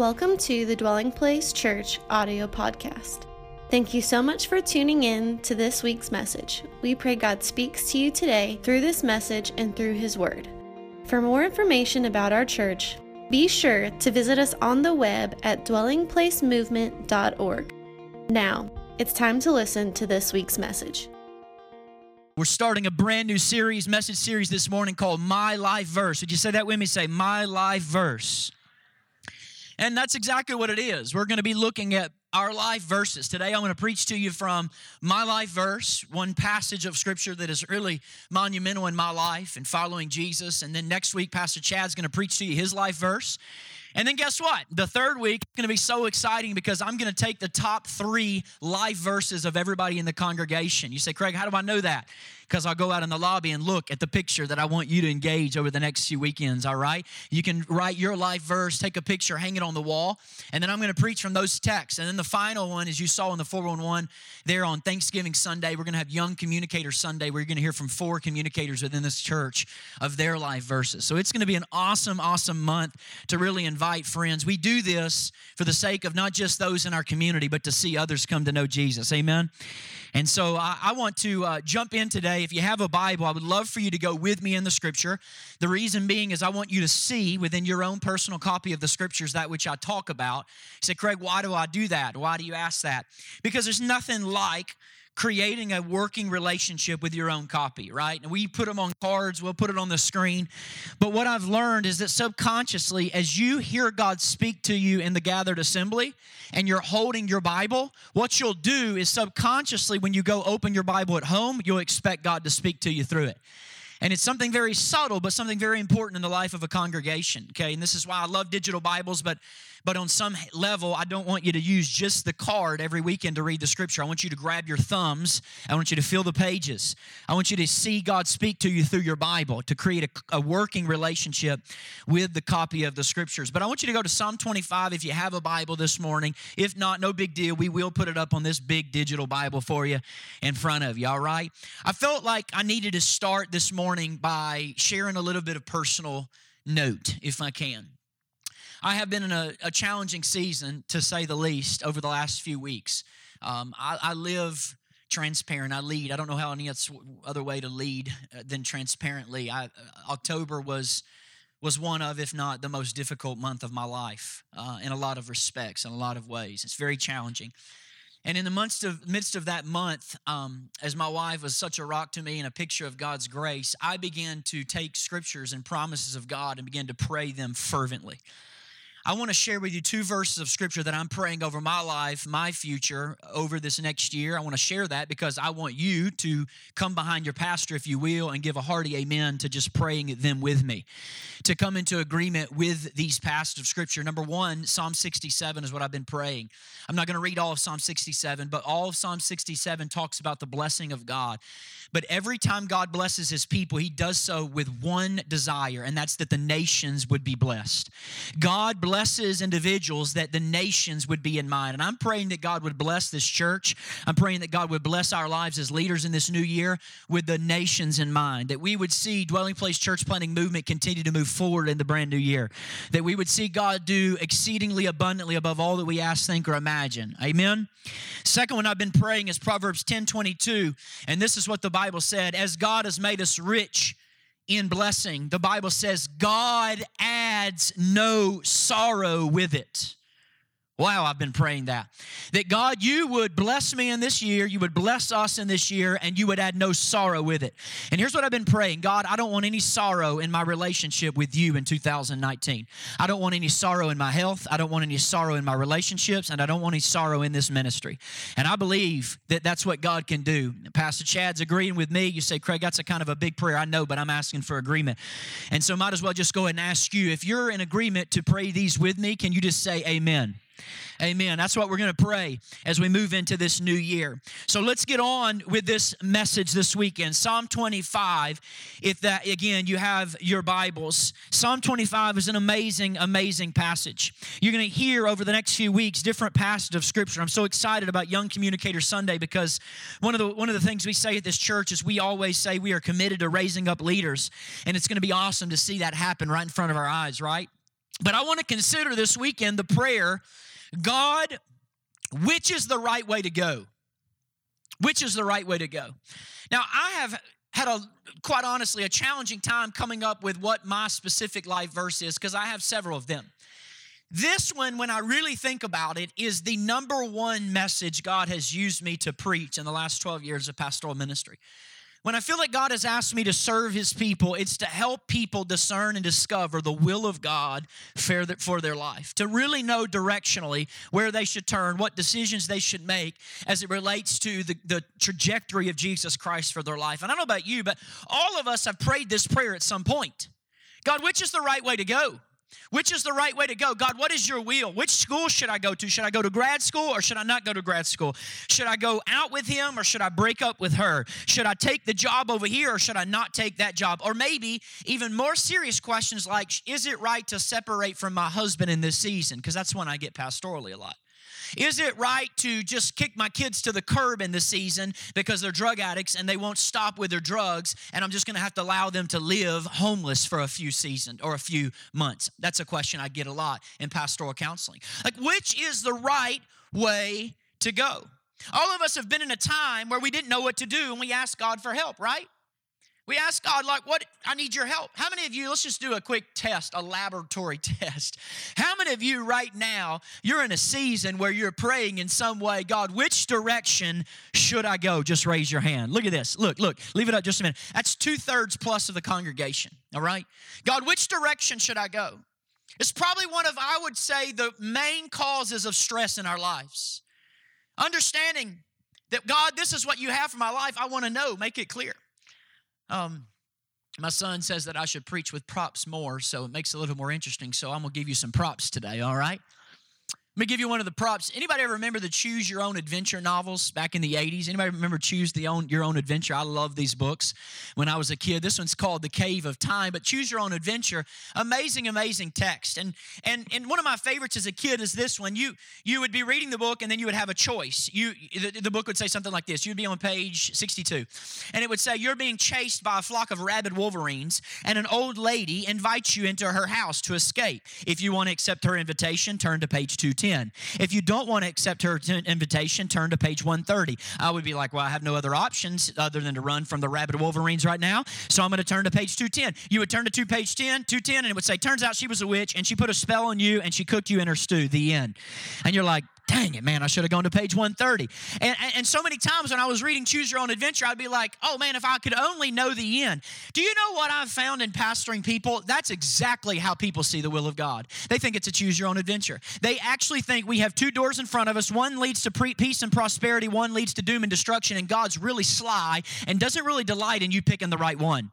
Welcome to the Dwelling Place Church audio podcast. Thank you so much for tuning in to this week's message. We pray God speaks to you today through this message and through His Word. For more information about our church, be sure to visit us on the web at dwellingplacemovement.org. Now, it's time to listen to this week's message. We're starting a brand new series, message series this morning called My Life Verse. Would you say that with me? Say, My Life Verse. And that's exactly what it is. We're going to be looking at our life verses. Today, I'm going to preach to you from my life verse, one passage of scripture that is really monumental in my life and following Jesus. And then next week, Pastor Chad's going to preach to you his life verse. And then guess what? The third week is going to be so exciting because I'm going to take the top three life verses of everybody in the congregation. You say, Craig, how do I know that? Because I'll go out in the lobby and look at the picture that I want you to engage over the next few weekends, all right? You can write your life verse, take a picture, hang it on the wall, and then I'm going to preach from those texts. And then the final one, as you saw in the 411 there on Thanksgiving Sunday, we're going to have Young Communicator Sunday where you're going to hear from four communicators within this church of their life verses. So it's going to be an awesome, awesome month to really invite friends. We do this for the sake of not just those in our community, but to see others come to know Jesus. Amen. And so I, I want to uh, jump in today. If you have a Bible, I would love for you to go with me in the scripture. The reason being is I want you to see within your own personal copy of the scriptures that which I talk about. You say, Craig, why do I do that? Why do you ask that? Because there's nothing like creating a working relationship with your own copy, right? And we put them on cards, we'll put it on the screen. But what I've learned is that subconsciously, as you hear God speak to you in the gathered assembly and you're holding your Bible, what you'll do is subconsciously, when you go open your Bible at home, you'll expect God to speak to you through it. And it's something very subtle, but something very important in the life of a congregation. Okay, and this is why I love digital Bibles, but but on some level, I don't want you to use just the card every weekend to read the scripture. I want you to grab your thumbs. I want you to feel the pages. I want you to see God speak to you through your Bible to create a, a working relationship with the copy of the scriptures. But I want you to go to Psalm 25 if you have a Bible this morning. If not, no big deal. We will put it up on this big digital Bible for you in front of you, all right? I felt like I needed to start this morning by sharing a little bit of personal note, if I can. I have been in a, a challenging season, to say the least, over the last few weeks. Um, I, I, live transparent. I lead. I don't know how any other way to lead uh, than transparently. I, uh, October was was one of, if not the most difficult month of my life uh, in a lot of respects, in a lot of ways. It's very challenging. And in the midst of, midst of that month, um, as my wife was such a rock to me and a picture of God's grace, I began to take scriptures and promises of God and began to pray them fervently. I want to share with you two verses of scripture that I'm praying over my life, my future, over this next year. I want to share that because I want you to come behind your pastor, if you will, and give a hearty amen to just praying them with me. To come into agreement with these passages of scripture. Number one, Psalm 67 is what I've been praying. I'm not going to read all of Psalm 67, but all of Psalm 67 talks about the blessing of God. But every time God blesses his people, he does so with one desire, and that's that the nations would be blessed. God blesses individuals that the nations would be in mind. And I'm praying that God would bless this church. I'm praying that God would bless our lives as leaders in this new year with the nations in mind. That we would see Dwelling Place Church Planting Movement continue to move forward in the brand new year. That we would see God do exceedingly abundantly above all that we ask, think, or imagine. Amen. Second one I've been praying is Proverbs 10 22. And this is what the Bible said As God has made us rich in blessing, the Bible says, God adds no sorrow with it. Wow, I've been praying that. That God, you would bless me in this year, you would bless us in this year, and you would add no sorrow with it. And here's what I've been praying God, I don't want any sorrow in my relationship with you in 2019. I don't want any sorrow in my health. I don't want any sorrow in my relationships, and I don't want any sorrow in this ministry. And I believe that that's what God can do. Pastor Chad's agreeing with me. You say, Craig, that's a kind of a big prayer. I know, but I'm asking for agreement. And so might as well just go ahead and ask you if you're in agreement to pray these with me, can you just say amen? Amen. That's what we're going to pray as we move into this new year. So let's get on with this message this weekend. Psalm 25, if that, again, you have your Bibles. Psalm 25 is an amazing, amazing passage. You're going to hear over the next few weeks different passages of Scripture. I'm so excited about Young Communicator Sunday because one of the, one of the things we say at this church is we always say we are committed to raising up leaders. And it's going to be awesome to see that happen right in front of our eyes, right? But I want to consider this weekend the prayer God, which is the right way to go? Which is the right way to go? Now, I have had a quite honestly a challenging time coming up with what my specific life verse is because I have several of them. This one, when I really think about it, is the number one message God has used me to preach in the last 12 years of pastoral ministry. When I feel like God has asked me to serve His people, it's to help people discern and discover the will of God for their life, to really know directionally where they should turn, what decisions they should make as it relates to the, the trajectory of Jesus Christ for their life. And I don't know about you, but all of us have prayed this prayer at some point God, which is the right way to go? Which is the right way to go? God, what is your will? Which school should I go to? Should I go to grad school or should I not go to grad school? Should I go out with him or should I break up with her? Should I take the job over here or should I not take that job? Or maybe even more serious questions like, is it right to separate from my husband in this season? Because that's when I get pastorally a lot. Is it right to just kick my kids to the curb in the season because they're drug addicts and they won't stop with their drugs and I'm just going to have to allow them to live homeless for a few seasons or a few months? That's a question I get a lot in pastoral counseling. Like, which is the right way to go? All of us have been in a time where we didn't know what to do and we asked God for help, right? We ask God, like, what? I need your help. How many of you, let's just do a quick test, a laboratory test. How many of you right now, you're in a season where you're praying in some way, God, which direction should I go? Just raise your hand. Look at this. Look, look, leave it up just a minute. That's two thirds plus of the congregation, all right? God, which direction should I go? It's probably one of, I would say, the main causes of stress in our lives. Understanding that, God, this is what you have for my life. I want to know, make it clear. Um, my son says that I should preach with props more, so it makes it a little more interesting. So I'm gonna give you some props today, all right? Let me give you one of the props. Anybody ever remember the Choose Your Own Adventure novels back in the 80s? Anybody remember Choose the own, Your Own Adventure? I love these books when I was a kid. This one's called The Cave of Time, but Choose Your Own Adventure, amazing, amazing text. And and and one of my favorites as a kid is this one. You you would be reading the book and then you would have a choice. You the, the book would say something like this. You'd be on page 62. And it would say you're being chased by a flock of rabid wolverines and an old lady invites you into her house to escape. If you want to accept her invitation, turn to page 210. 10. If you don't want to accept her invitation, turn to page 130. I would be like, well, I have no other options other than to run from the rabid wolverines right now, so I'm going to turn to page 210. You would turn to two page 10, 210, and it would say, turns out she was a witch and she put a spell on you and she cooked you in her stew. The end. And you're like, dang it, man, I should have gone to page 130. And, and, so many times when I was reading Choose Your Own Adventure, I'd be like, oh man, if I could only know the end. Do you know what I've found in pastoring people? That's exactly how people see the will of God. They think it's a choose your own adventure. They actually think we have two doors in front of us. One leads to pre- peace and prosperity, one leads to doom and destruction, and God's really sly and doesn't really delight in you picking the right one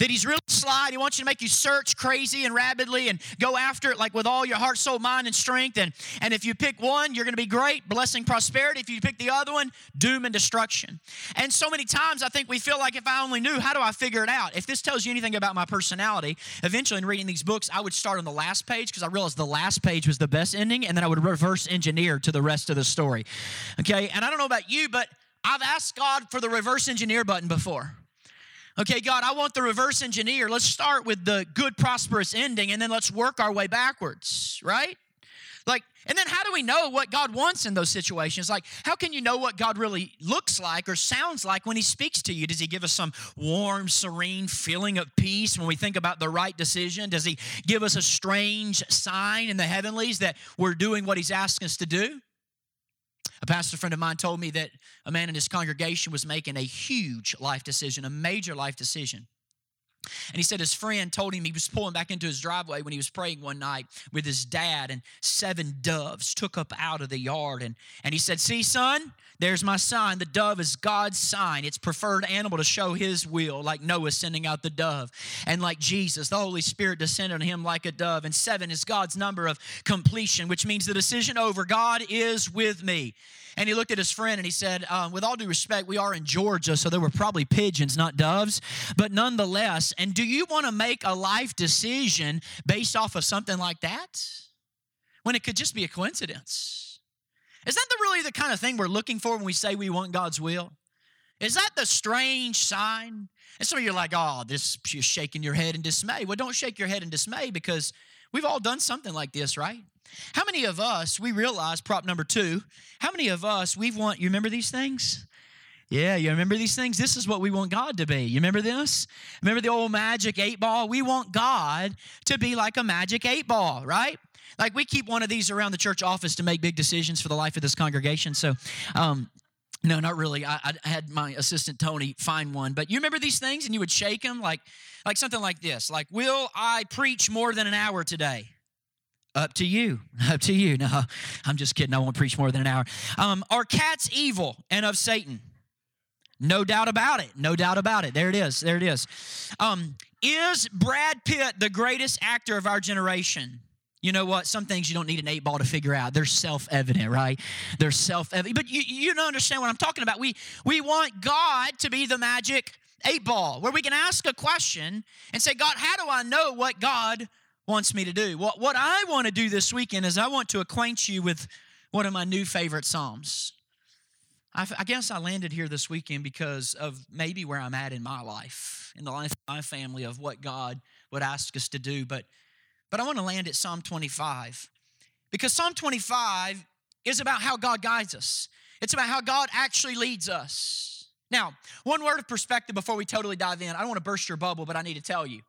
that he's really sly. He wants you to make you search crazy and rapidly and go after it like with all your heart, soul, mind, and strength. And, and if you pick one, you're going to be great, blessing, prosperity. If you pick the other one, doom and destruction. And so many times I think we feel like if I only knew, how do I figure it out? If this tells you anything about my personality, eventually in reading these books, I would start on the last page because I realized the last page was the best ending, and then I would reverse engineer to the rest of the story. Okay, and I don't know about you, but I've asked God for the reverse engineer button before. Okay, God, I want the reverse engineer. Let's start with the good, prosperous ending, and then let's work our way backwards, right? Like, and then how do we know what God wants in those situations? Like, how can you know what God really looks like or sounds like when He speaks to you? Does He give us some warm, serene feeling of peace when we think about the right decision? Does He give us a strange sign in the heavenlies that we're doing what He's asking us to do? A pastor friend of mine told me that a man in his congregation was making a huge life decision, a major life decision. And he said his friend told him he was pulling back into his driveway when he was praying one night with his dad, and seven doves took up out of the yard. And, and he said, See, son, there's my sign. The dove is God's sign. It's preferred animal to show his will, like Noah sending out the dove. And like Jesus, the Holy Spirit descended on him like a dove. And seven is God's number of completion, which means the decision over God is with me. And he looked at his friend and he said, um, With all due respect, we are in Georgia, so there were probably pigeons, not doves. But nonetheless, and do you want to make a life decision based off of something like that? When it could just be a coincidence. Is that the, really the kind of thing we're looking for when we say we want God's will? Is that the strange sign? And some of you are like, oh, this you're shaking your head in dismay. Well, don't shake your head in dismay because We've all done something like this, right? How many of us, we realize, prop number two, how many of us, we want, you remember these things? Yeah, you remember these things? This is what we want God to be. You remember this? Remember the old magic eight ball? We want God to be like a magic eight ball, right? Like we keep one of these around the church office to make big decisions for the life of this congregation. So, um, no, not really. I, I, had my assistant Tony find one, but you remember these things, and you would shake them like, like something like this: like, "Will I preach more than an hour today?" Up to you. Up to you. No, I'm just kidding. I won't preach more than an hour. Um, are cats evil and of Satan? No doubt about it. No doubt about it. There it is. There it is. Um, is Brad Pitt the greatest actor of our generation? You know what? Some things you don't need an eight ball to figure out. They're self evident, right? They're self evident. But you, you don't understand what I'm talking about. We, we want God to be the magic eight ball where we can ask a question and say, God, how do I know what God wants me to do? What, what I want to do this weekend is I want to acquaint you with one of my new favorite Psalms. I, guess I landed here this weekend because of maybe where I'm at in my life, in the life of my family, of what God would ask us to do. But but I want to land at Psalm 25 because Psalm 25 is about how God guides us, it's about how God actually leads us. Now, one word of perspective before we totally dive in. I don't want to burst your bubble, but I need to tell you.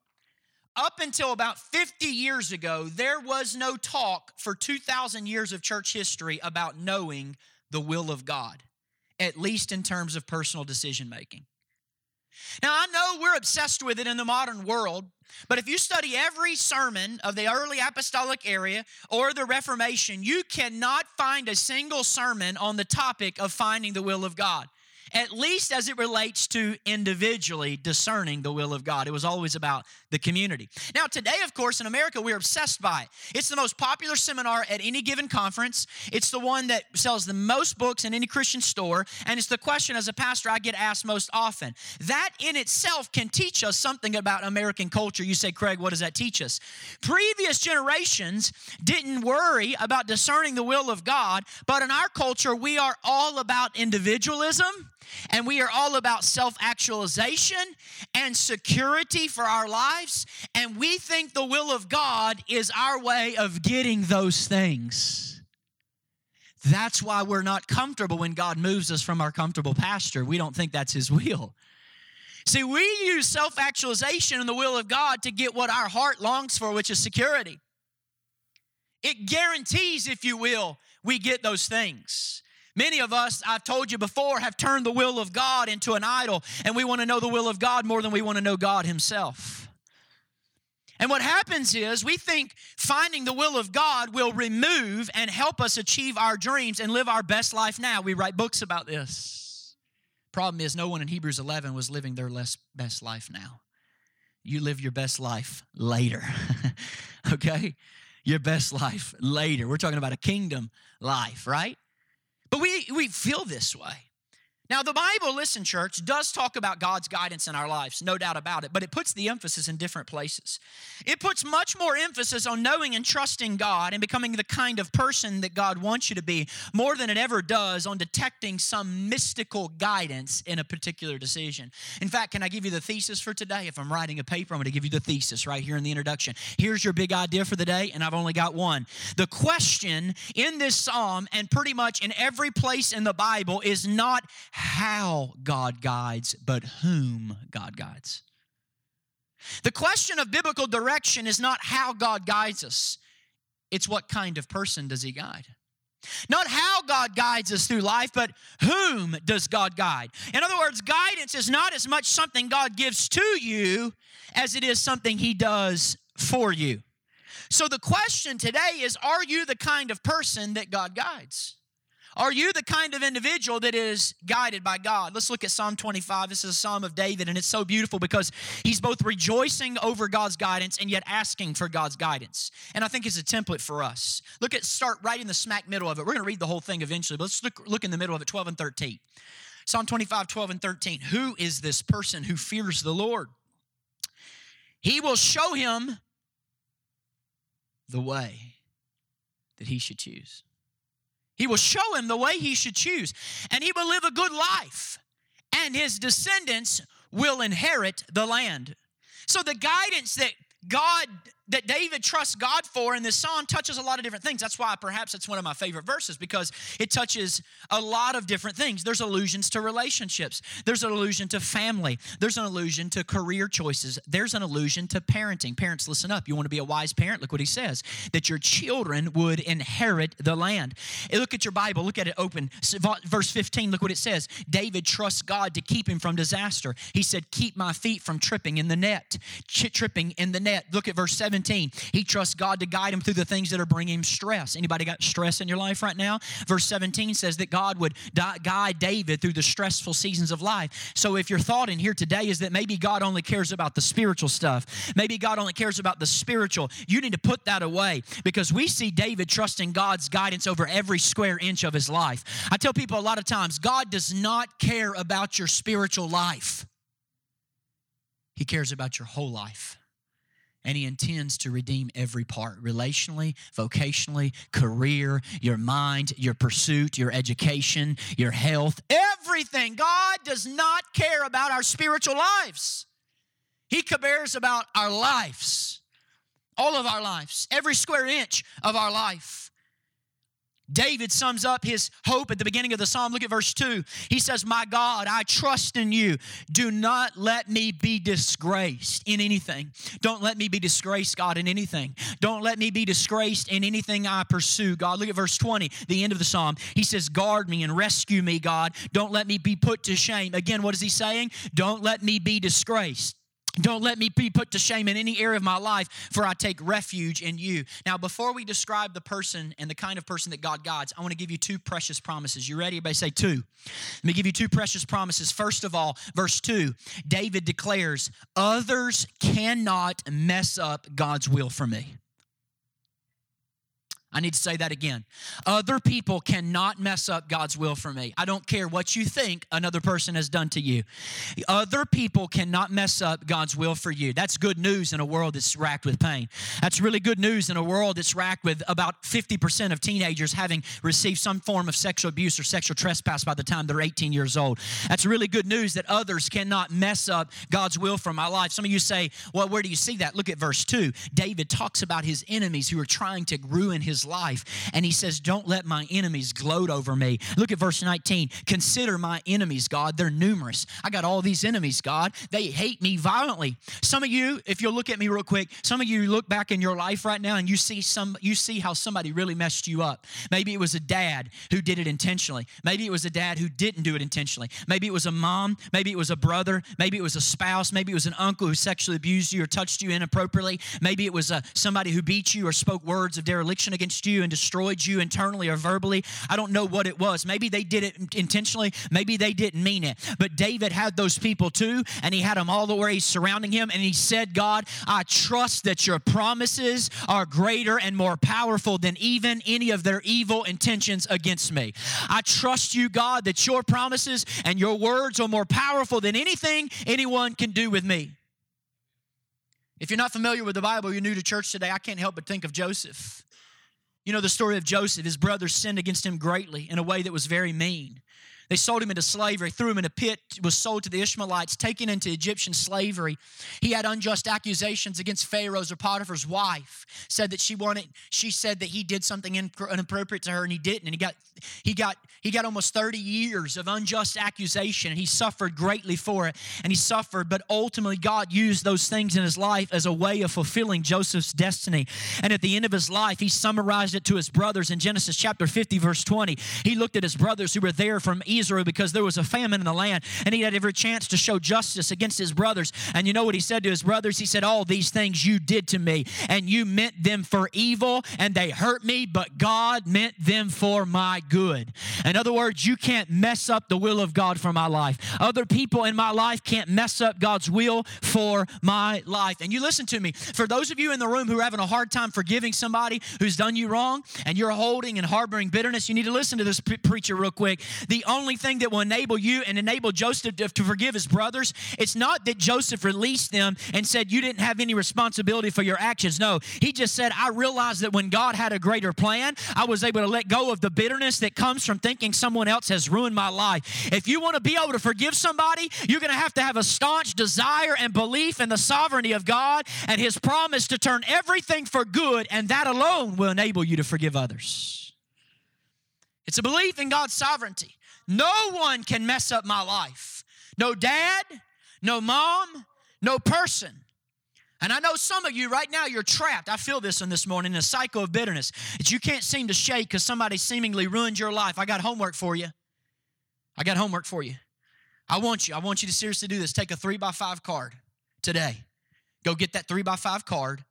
Up until about 50 years ago, there was no talk for 2,000 years of church history about knowing the will of God, at least in terms of personal decision making. Now, I know we're obsessed with it in the modern world, but if you study every sermon of the early apostolic area or the Reformation, you cannot find a single sermon on the topic of finding the will of God at least as it relates to individually discerning the will of God. It was always about the community. Now, today, of course, in America, we're obsessed by it. It's the most popular seminar at any given conference, it's the one that sells the most books in any Christian store, and it's the question as a pastor I get asked most often. That in itself can teach us something about American culture. You say, Craig, what does that teach us? Previous generations didn't worry about discerning the will of God, but in our culture, we are all about individualism and we are all about self actualization and security for our lives. And we think the will of God is our way of getting those things. That's why we're not comfortable when God moves us from our comfortable pasture. We don't think that's His will. See, we use self actualization and the will of God to get what our heart longs for, which is security. It guarantees, if you will, we get those things. Many of us, I've told you before, have turned the will of God into an idol, and we want to know the will of God more than we want to know God Himself. And what happens is we think finding the will of God will remove and help us achieve our dreams and live our best life now. We write books about this. Problem is, no one in Hebrews 11 was living their best life now. You live your best life later, okay? Your best life later. We're talking about a kingdom life, right? But we, we feel this way. Now, the Bible, listen, church, does talk about God's guidance in our lives, no doubt about it, but it puts the emphasis in different places. It puts much more emphasis on knowing and trusting God and becoming the kind of person that God wants you to be more than it ever does on detecting some mystical guidance in a particular decision. In fact, can I give you the thesis for today? If I'm writing a paper, I'm going to give you the thesis right here in the introduction. Here's your big idea for the day, and I've only got one. The question in this psalm and pretty much in every place in the Bible is not how God guides, but whom God guides. The question of biblical direction is not how God guides us, it's what kind of person does He guide. Not how God guides us through life, but whom does God guide? In other words, guidance is not as much something God gives to you as it is something He does for you. So the question today is Are you the kind of person that God guides? Are you the kind of individual that is guided by God? Let's look at Psalm 25. This is a psalm of David, and it's so beautiful because he's both rejoicing over God's guidance and yet asking for God's guidance. And I think it's a template for us. Look at, start right in the smack middle of it. We're going to read the whole thing eventually, but let's look, look in the middle of it, 12 and 13. Psalm 25, 12 and 13. Who is this person who fears the Lord? He will show him the way that he should choose. He will show him the way he should choose, and he will live a good life, and his descendants will inherit the land. So, the guidance that God that David trusts God for in this psalm touches a lot of different things. That's why perhaps it's one of my favorite verses because it touches a lot of different things. There's allusions to relationships, there's an allusion to family, there's an allusion to career choices, there's an allusion to parenting. Parents, listen up. You want to be a wise parent? Look what he says that your children would inherit the land. Eh, look at your Bible, look at it open. Verse 15, look what it says. David trusts God to keep him from disaster. He said, Keep my feet from tripping in the net, tripping in the net. Look at verse 17. 17, he trusts God to guide him through the things that are bringing him stress. Anybody got stress in your life right now? Verse 17 says that God would guide David through the stressful seasons of life. So if your thought in here today is that maybe God only cares about the spiritual stuff, maybe God only cares about the spiritual, you need to put that away because we see David trusting God's guidance over every square inch of his life. I tell people a lot of times, God does not care about your spiritual life. He cares about your whole life and he intends to redeem every part relationally, vocationally, career, your mind, your pursuit, your education, your health, everything. God does not care about our spiritual lives. He cares about our lives, all of our lives, every square inch of our life. David sums up his hope at the beginning of the psalm. Look at verse 2. He says, My God, I trust in you. Do not let me be disgraced in anything. Don't let me be disgraced, God, in anything. Don't let me be disgraced in anything I pursue, God. Look at verse 20, the end of the psalm. He says, Guard me and rescue me, God. Don't let me be put to shame. Again, what is he saying? Don't let me be disgraced. Don't let me be put to shame in any area of my life, for I take refuge in you. Now, before we describe the person and the kind of person that God guides, I want to give you two precious promises. You ready? Everybody say two. Let me give you two precious promises. First of all, verse two David declares, Others cannot mess up God's will for me. I need to say that again. Other people cannot mess up God's will for me. I don't care what you think another person has done to you. Other people cannot mess up God's will for you. That's good news in a world that's racked with pain. That's really good news in a world that's racked with about 50% of teenagers having received some form of sexual abuse or sexual trespass by the time they're 18 years old. That's really good news that others cannot mess up God's will for my life. Some of you say, well, where do you see that? Look at verse 2. David talks about his enemies who are trying to ruin his life. And he says, Don't let my enemies gloat over me. Look at verse 19. Consider my enemies, God. They're numerous. I got all these enemies, God. They hate me violently. Some of you, if you'll look at me real quick, some of you look back in your life right now and you see some you see how somebody really messed you up. Maybe it was a dad who did it intentionally. Maybe it was a dad who didn't do it intentionally. Maybe it was a mom, maybe it was a brother, maybe it was a spouse, maybe it was an uncle who sexually abused you or touched you inappropriately. Maybe it was a, uh, somebody who beat you or spoke words of dereliction against against you and destroyed you internally or verbally. I don't know what it was. Maybe they did it intentionally, maybe they didn't mean it. But David had those people too, and he had them all the way surrounding him. And he said, God, I trust that your promises are greater and more powerful than even any of their evil intentions against me. I trust you, God, that your promises and your words are more powerful than anything anyone can do with me. If you're not familiar with the Bible, you're new to church today, I can't help but think of Joseph. You know the story of Joseph. His brothers sinned against him greatly in a way that was very mean. They sold him into slavery, threw him in a pit, was sold to the Ishmaelites, taken into Egyptian slavery. He had unjust accusations against Pharaoh's or Potiphar's wife. Said that she wanted, she said that he did something inappropriate to her and he didn't. And he got he got he got almost 30 years of unjust accusation and he suffered greatly for it. And he suffered, but ultimately God used those things in his life as a way of fulfilling Joseph's destiny. And at the end of his life, he summarized it to his brothers in Genesis chapter 50, verse 20. He looked at his brothers who were there from Israel because there was a famine in the land, and he had every chance to show justice against his brothers. And you know what he said to his brothers? He said, All these things you did to me, and you meant them for evil, and they hurt me, but God meant them for my good. In other words, you can't mess up the will of God for my life. Other people in my life can't mess up God's will for my life. And you listen to me. For those of you in the room who are having a hard time forgiving somebody who's done you wrong, and you're holding and harboring bitterness, you need to listen to this preacher real quick. The only only thing that will enable you and enable Joseph to, to forgive his brothers. It's not that Joseph released them and said, You didn't have any responsibility for your actions. No, he just said, I realized that when God had a greater plan, I was able to let go of the bitterness that comes from thinking someone else has ruined my life. If you want to be able to forgive somebody, you're going to have to have a staunch desire and belief in the sovereignty of God and his promise to turn everything for good, and that alone will enable you to forgive others. It's a belief in God's sovereignty. No one can mess up my life. No dad, no mom, no person. And I know some of you right now, you're trapped. I feel this in this morning in a cycle of bitterness that you can't seem to shake because somebody seemingly ruined your life. I got homework for you. I got homework for you. I want you, I want you to seriously do this. Take a three by five card today. Go get that three by five card,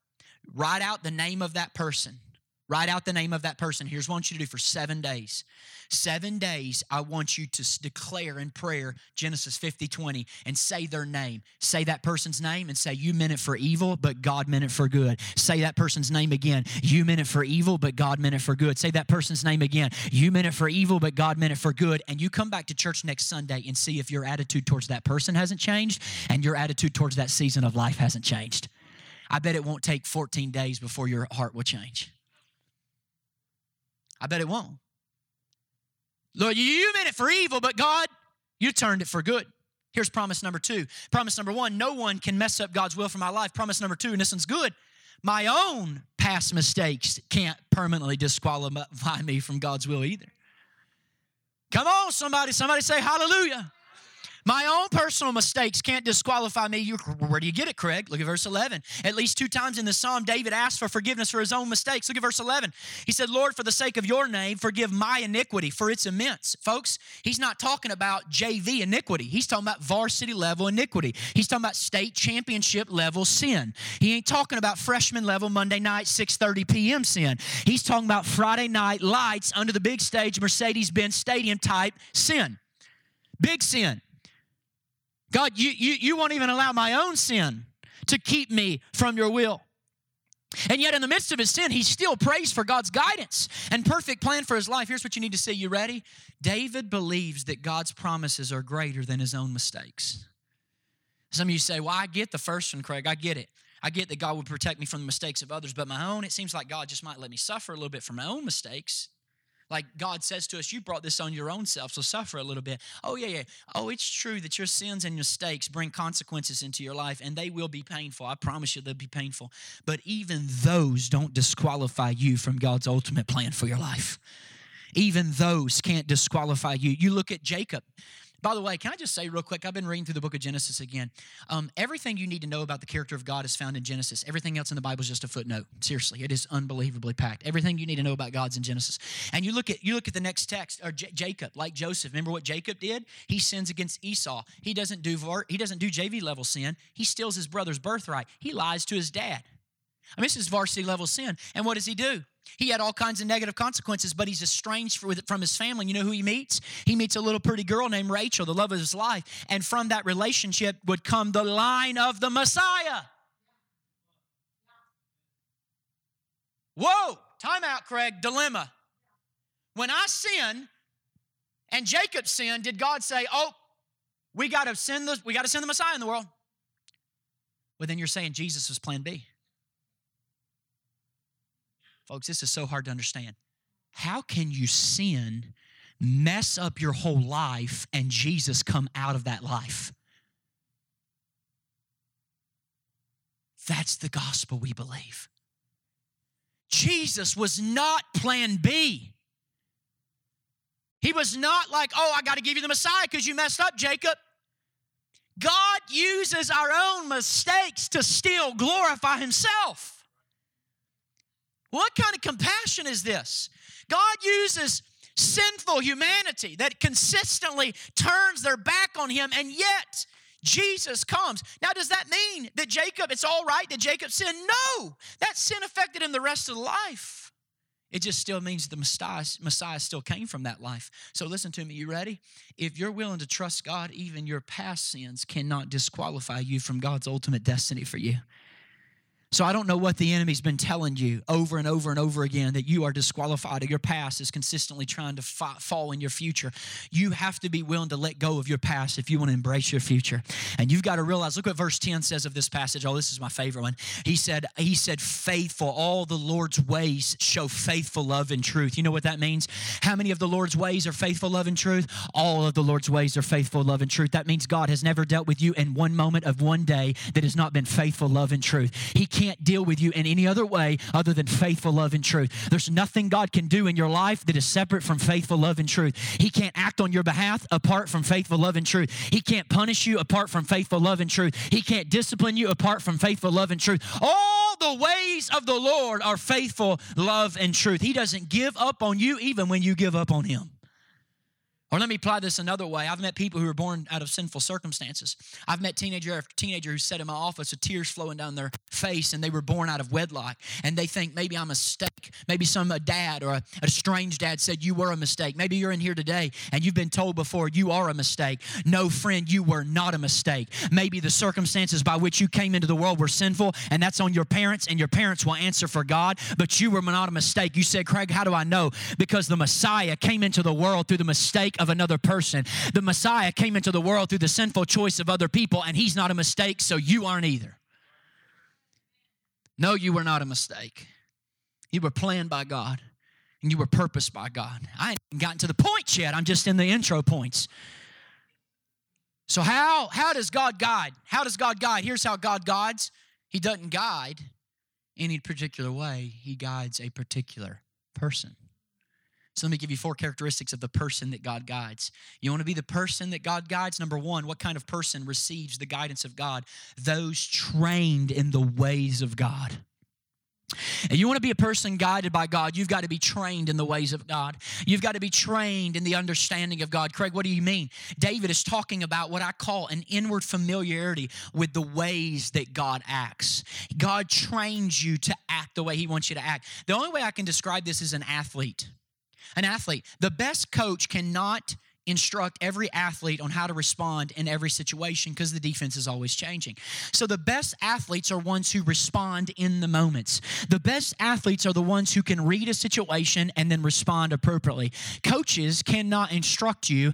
write out the name of that person. Write out the name of that person. Here's what I want you to do for seven days. Seven days, I want you to declare in prayer Genesis 50 20 and say their name. Say that person's name and say, You meant it for evil, but God meant it for good. Say that person's name again. You meant it for evil, but God meant it for good. Say that person's name again. You meant it for evil, but God meant it for good. And you come back to church next Sunday and see if your attitude towards that person hasn't changed and your attitude towards that season of life hasn't changed. I bet it won't take 14 days before your heart will change. I bet it won't. Lord, you meant it for evil, but God, you turned it for good. Here's promise number two. Promise number one no one can mess up God's will for my life. Promise number two, and this one's good. My own past mistakes can't permanently disqualify me from God's will either. Come on, somebody. Somebody say hallelujah. My own personal mistakes can't disqualify me. Where do you get it, Craig? Look at verse 11. At least two times in the psalm, David asked for forgiveness for his own mistakes. Look at verse 11. He said, Lord, for the sake of your name, forgive my iniquity, for it's immense. Folks, he's not talking about JV iniquity. He's talking about varsity level iniquity. He's talking about state championship level sin. He ain't talking about freshman level Monday night, 6.30 p.m. sin. He's talking about Friday night lights under the big stage, Mercedes-Benz Stadium type sin. Big sin. God, you, you, you won't even allow my own sin to keep me from your will. And yet, in the midst of his sin, he still prays for God's guidance and perfect plan for his life. Here's what you need to see. You ready? David believes that God's promises are greater than his own mistakes. Some of you say, Well, I get the first one, Craig. I get it. I get that God would protect me from the mistakes of others, but my own, it seems like God just might let me suffer a little bit for my own mistakes. Like God says to us, you brought this on your own self, so suffer a little bit. Oh, yeah, yeah. Oh, it's true that your sins and mistakes bring consequences into your life, and they will be painful. I promise you they'll be painful. But even those don't disqualify you from God's ultimate plan for your life. Even those can't disqualify you. You look at Jacob. By the way, can I just say real quick? I've been reading through the book of Genesis again. Um, everything you need to know about the character of God is found in Genesis. Everything else in the Bible is just a footnote. Seriously, it is unbelievably packed. Everything you need to know about God's in Genesis. And you look at you look at the next text, or J- Jacob, like Joseph. Remember what Jacob did? He sins against Esau. He doesn't do he doesn't do JV level sin. He steals his brother's birthright. He lies to his dad. I mean, this is varsity level sin. And what does he do? He had all kinds of negative consequences, but he's estranged from his family. You know who he meets? He meets a little pretty girl named Rachel, the love of his life. And from that relationship would come the line of the Messiah. Whoa, time out, Craig. Dilemma. When I sin and Jacob sinned, did God say, Oh, we gotta send the we gotta send the Messiah in the world? Well, then you're saying Jesus was plan B. Folks, this is so hard to understand. How can you sin, mess up your whole life, and Jesus come out of that life? That's the gospel we believe. Jesus was not plan B. He was not like, oh, I got to give you the Messiah because you messed up, Jacob. God uses our own mistakes to still glorify Himself. What kind of compassion is this? God uses sinful humanity that consistently turns their back on him, and yet Jesus comes. Now, does that mean that Jacob, it's all right that Jacob sinned? No, that sin affected him the rest of the life. It just still means the Messiah, Messiah still came from that life. So listen to me, you ready? If you're willing to trust God, even your past sins cannot disqualify you from God's ultimate destiny for you. So I don't know what the enemy's been telling you over and over and over again that you are disqualified or your past is consistently trying to fall in your future. You have to be willing to let go of your past if you want to embrace your future. And you've got to realize, look what verse 10 says of this passage. Oh, this is my favorite one. He said, He said, faithful, all the Lord's ways show faithful love and truth. You know what that means? How many of the Lord's ways are faithful love and truth? All of the Lord's ways are faithful love and truth. That means God has never dealt with you in one moment of one day that has not been faithful love and truth. He can't deal with you in any other way other than faithful love and truth. There's nothing God can do in your life that is separate from faithful love and truth. He can't act on your behalf apart from faithful love and truth. He can't punish you apart from faithful love and truth. He can't discipline you apart from faithful love and truth. All the ways of the Lord are faithful love and truth. He doesn't give up on you even when you give up on him. Or let me apply this another way. I've met people who were born out of sinful circumstances. I've met teenager after teenager who sat in my office with tears flowing down their face and they were born out of wedlock. And they think maybe I'm a mistake. Maybe some a dad or a, a strange dad said you were a mistake. Maybe you're in here today and you've been told before you are a mistake. No, friend, you were not a mistake. Maybe the circumstances by which you came into the world were sinful and that's on your parents and your parents will answer for God. But you were not a mistake. You said, Craig, how do I know? Because the Messiah came into the world through the mistake of another person. The Messiah came into the world through the sinful choice of other people, and he's not a mistake, so you aren't either. No, you were not a mistake. You were planned by God, and you were purposed by God. I ain't gotten to the points yet, I'm just in the intro points. So, how, how does God guide? How does God guide? Here's how God guides He doesn't guide any particular way, He guides a particular person. So let me give you four characteristics of the person that God guides. You want to be the person that God guides? Number one, what kind of person receives the guidance of God? Those trained in the ways of God. And you want to be a person guided by God, you've got to be trained in the ways of God. You've got to be trained in the understanding of God. Craig, what do you mean? David is talking about what I call an inward familiarity with the ways that God acts. God trains you to act the way He wants you to act. The only way I can describe this is an athlete an athlete. The best coach cannot instruct every athlete on how to respond in every situation because the defense is always changing. So the best athletes are ones who respond in the moments. The best athletes are the ones who can read a situation and then respond appropriately. Coaches cannot instruct you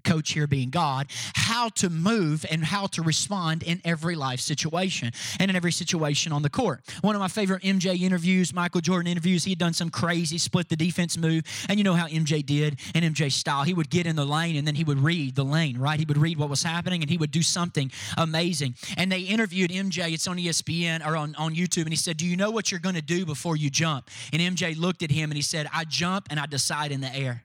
coach here being God, how to move and how to respond in every life situation and in every situation on the court. One of my favorite MJ interviews, Michael Jordan interviews, he had done some crazy split the defense move. And you know how MJ did in MJ style. He would get in the lane and then he would read the lane, right? He would read what was happening and he would do something amazing. And they interviewed MJ, it's on ESPN or on, on YouTube, and he said, Do you know what you're going to do before you jump? And MJ looked at him and he said, I jump and I decide in the air.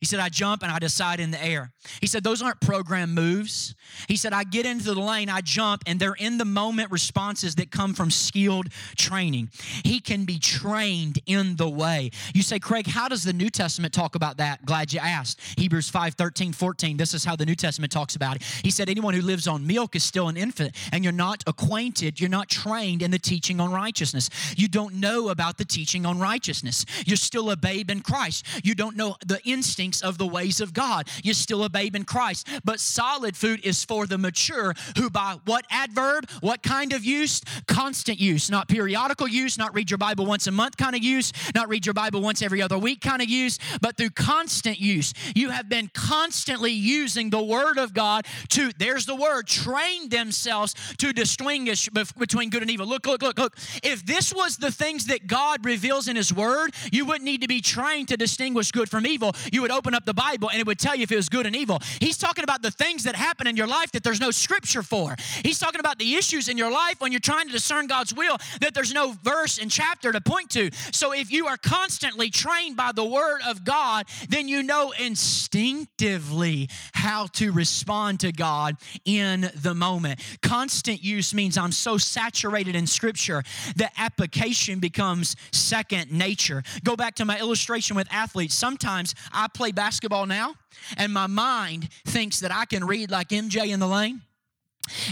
He said, I jump and I decide in the air. He said, those aren't program moves. He said, I get into the lane, I jump, and they're in the moment responses that come from skilled training. He can be trained in the way. You say, Craig, how does the New Testament talk about that? Glad you asked. Hebrews 5 13, 14. This is how the New Testament talks about it. He said, anyone who lives on milk is still an infant, and you're not acquainted, you're not trained in the teaching on righteousness. You don't know about the teaching on righteousness. You're still a babe in Christ. You don't know the instinct instincts of the ways of God. You're still a babe in Christ. But solid food is for the mature who, by what adverb, what kind of use? Constant use, not periodical use, not read your Bible once a month kind of use, not read your Bible once every other week kind of use, but through constant use. You have been constantly using the Word of God to, there's the word, train themselves to distinguish between good and evil. Look, look, look, look. If this was the things that God reveals in His Word, you wouldn't need to be trained to distinguish good from evil. You would open up the Bible and it would tell you if it was good and evil. He's talking about the things that happen in your life that there's no scripture for. He's talking about the issues in your life when you're trying to discern God's will that there's no verse and chapter to point to. So if you are constantly trained by the Word of God, then you know instinctively how to respond to God in the moment. Constant use means I'm so saturated in Scripture that application becomes second nature. Go back to my illustration with athletes. Sometimes I play basketball now, and my mind thinks that I can read like MJ in the lane.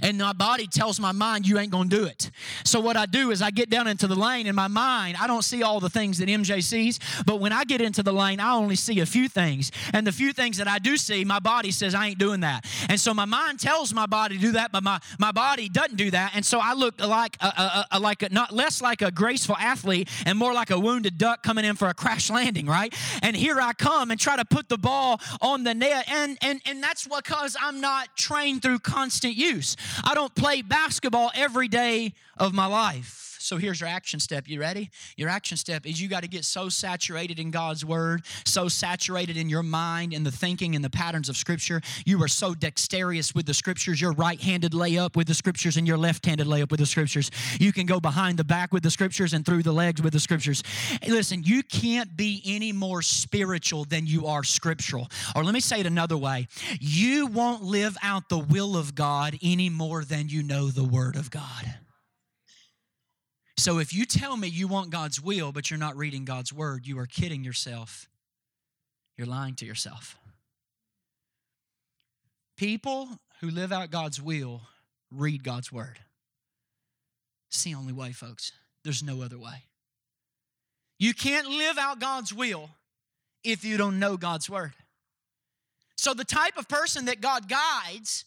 And my body tells my mind you ain't gonna do it. So what i do is i get down into the lane in my mind. I don't see all the things that mj sees but when i get into the lane i only see a few things. And the few things that i do see my body says i ain't doing that. And so my mind tells my body to do that but my, my body doesn't do that. And so i look like a, a, a like a, not less like a graceful athlete and more like a wounded duck coming in for a crash landing right? And here i come and try to put the ball on the net. And and and that's because i'm not trained through constant use I don't play basketball every day of my life. So here's your action step. You ready? Your action step is you got to get so saturated in God's word, so saturated in your mind and the thinking and the patterns of scripture. You are so dexterous with the scriptures. Your right-handed layup with the scriptures and your left-handed layup with the scriptures. You can go behind the back with the scriptures and through the legs with the scriptures. Listen, you can't be any more spiritual than you are scriptural. Or let me say it another way. You won't live out the will of God any more than you know the word of God. So if you tell me you want God's will, but you're not reading God's word, you are kidding yourself. You're lying to yourself. People who live out God's will read God's word. It's the only way, folks. There's no other way. You can't live out God's will if you don't know God's word. So, the type of person that God guides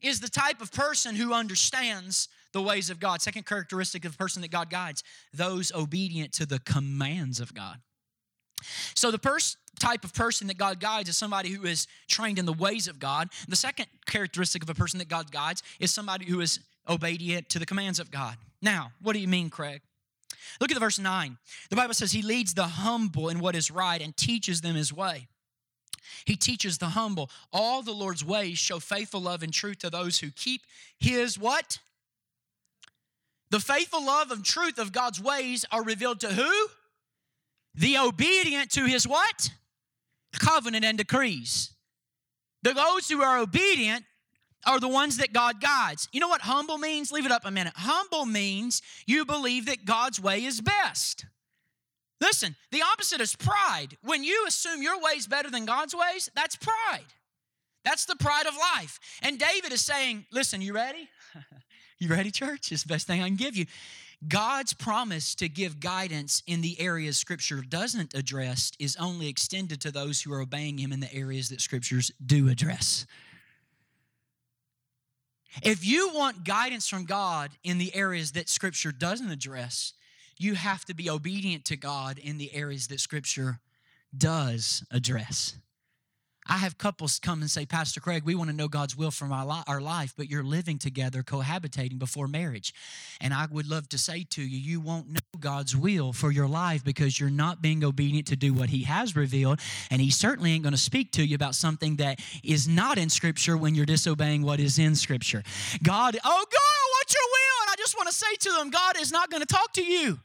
is the type of person who understands the ways of God. Second characteristic of the person that God guides, those obedient to the commands of God. So the first type of person that God guides is somebody who is trained in the ways of God. The second characteristic of a person that God guides is somebody who is obedient to the commands of God. Now, what do you mean, Craig? Look at the verse 9. The Bible says he leads the humble in what is right and teaches them his way. He teaches the humble. All the Lord's ways show faithful love and truth to those who keep his what? The faithful love and truth of God's ways are revealed to who? The obedient to his what? Covenant and decrees. The those who are obedient are the ones that God guides. You know what humble means? Leave it up a minute. Humble means you believe that God's way is best. Listen, the opposite is pride. When you assume your way is better than God's ways, that's pride. That's the pride of life. And David is saying, Listen, you ready? You ready, church? It's the best thing I can give you. God's promise to give guidance in the areas Scripture doesn't address is only extended to those who are obeying Him in the areas that Scriptures do address. If you want guidance from God in the areas that Scripture doesn't address, you have to be obedient to God in the areas that Scripture does address. I have couples come and say, Pastor Craig, we want to know God's will for my our life, but you're living together, cohabitating before marriage. And I would love to say to you, you won't know God's will for your life because you're not being obedient to do what He has revealed. And He certainly ain't going to speak to you about something that is not in Scripture when you're disobeying what is in Scripture. God, oh God, what's your will? And I just want to say to them, God is not going to talk to you.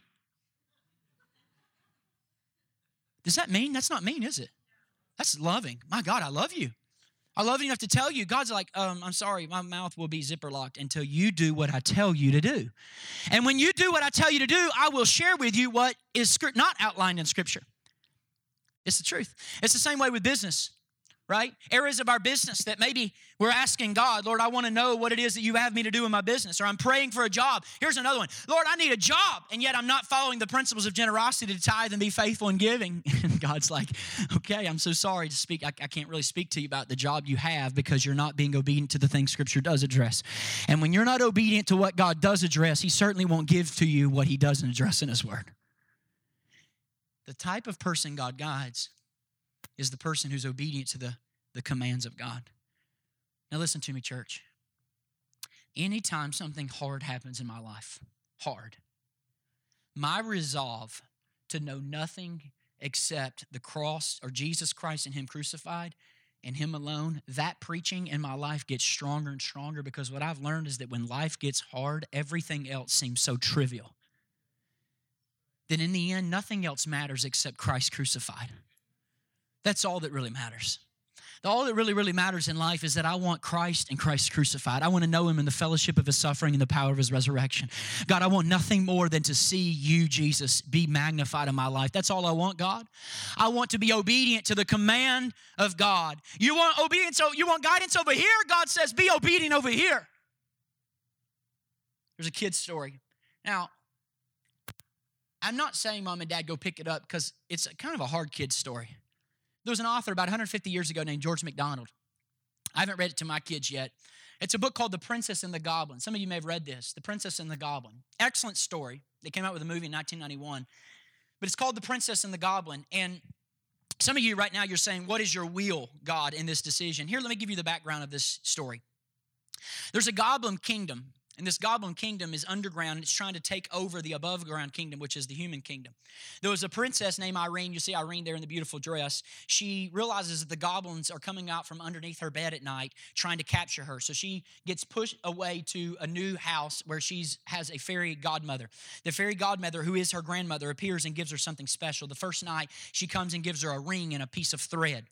Does that mean? That's not mean, is it? That's loving. My God, I love you. I love you enough to tell you. God's like, um, I'm sorry, my mouth will be zipper locked until you do what I tell you to do. And when you do what I tell you to do, I will share with you what is not outlined in Scripture. It's the truth. It's the same way with business right? Areas of our business that maybe we're asking God, Lord, I want to know what it is that you have me to do in my business, or I'm praying for a job. Here's another one Lord, I need a job, and yet I'm not following the principles of generosity to tithe and be faithful in giving. And God's like, okay, I'm so sorry to speak. I, I can't really speak to you about the job you have because you're not being obedient to the things Scripture does address. And when you're not obedient to what God does address, He certainly won't give to you what He doesn't address in His Word. The type of person God guides is the person who's obedient to the, the commands of God. Now, listen to me, church. Anytime something hard happens in my life, hard, my resolve to know nothing except the cross or Jesus Christ and Him crucified and Him alone, that preaching in my life gets stronger and stronger because what I've learned is that when life gets hard, everything else seems so trivial. Then in the end, nothing else matters except Christ crucified. That's all that really matters. All that really, really matters in life is that I want Christ and Christ crucified. I want to know Him in the fellowship of His suffering and the power of His resurrection. God, I want nothing more than to see you, Jesus, be magnified in my life. That's all I want, God. I want to be obedient to the command of God. You want obedience, you want guidance over here? God says, be obedient over here. There's a kid's story. Now, I'm not saying mom and dad go pick it up because it's kind of a hard kid's story. There was an author about 150 years ago named George MacDonald. I haven't read it to my kids yet. It's a book called The Princess and the Goblin. Some of you may have read this The Princess and the Goblin. Excellent story. They came out with a movie in 1991. But it's called The Princess and the Goblin. And some of you right now, you're saying, What is your will, God, in this decision? Here, let me give you the background of this story. There's a goblin kingdom and this goblin kingdom is underground. It's trying to take over the above ground kingdom, which is the human kingdom. There was a princess named Irene. You see Irene there in the beautiful dress. She realizes that the goblins are coming out from underneath her bed at night trying to capture her. So she gets pushed away to a new house where she has a fairy godmother. The fairy godmother, who is her grandmother, appears and gives her something special. The first night, she comes and gives her a ring and a piece of thread.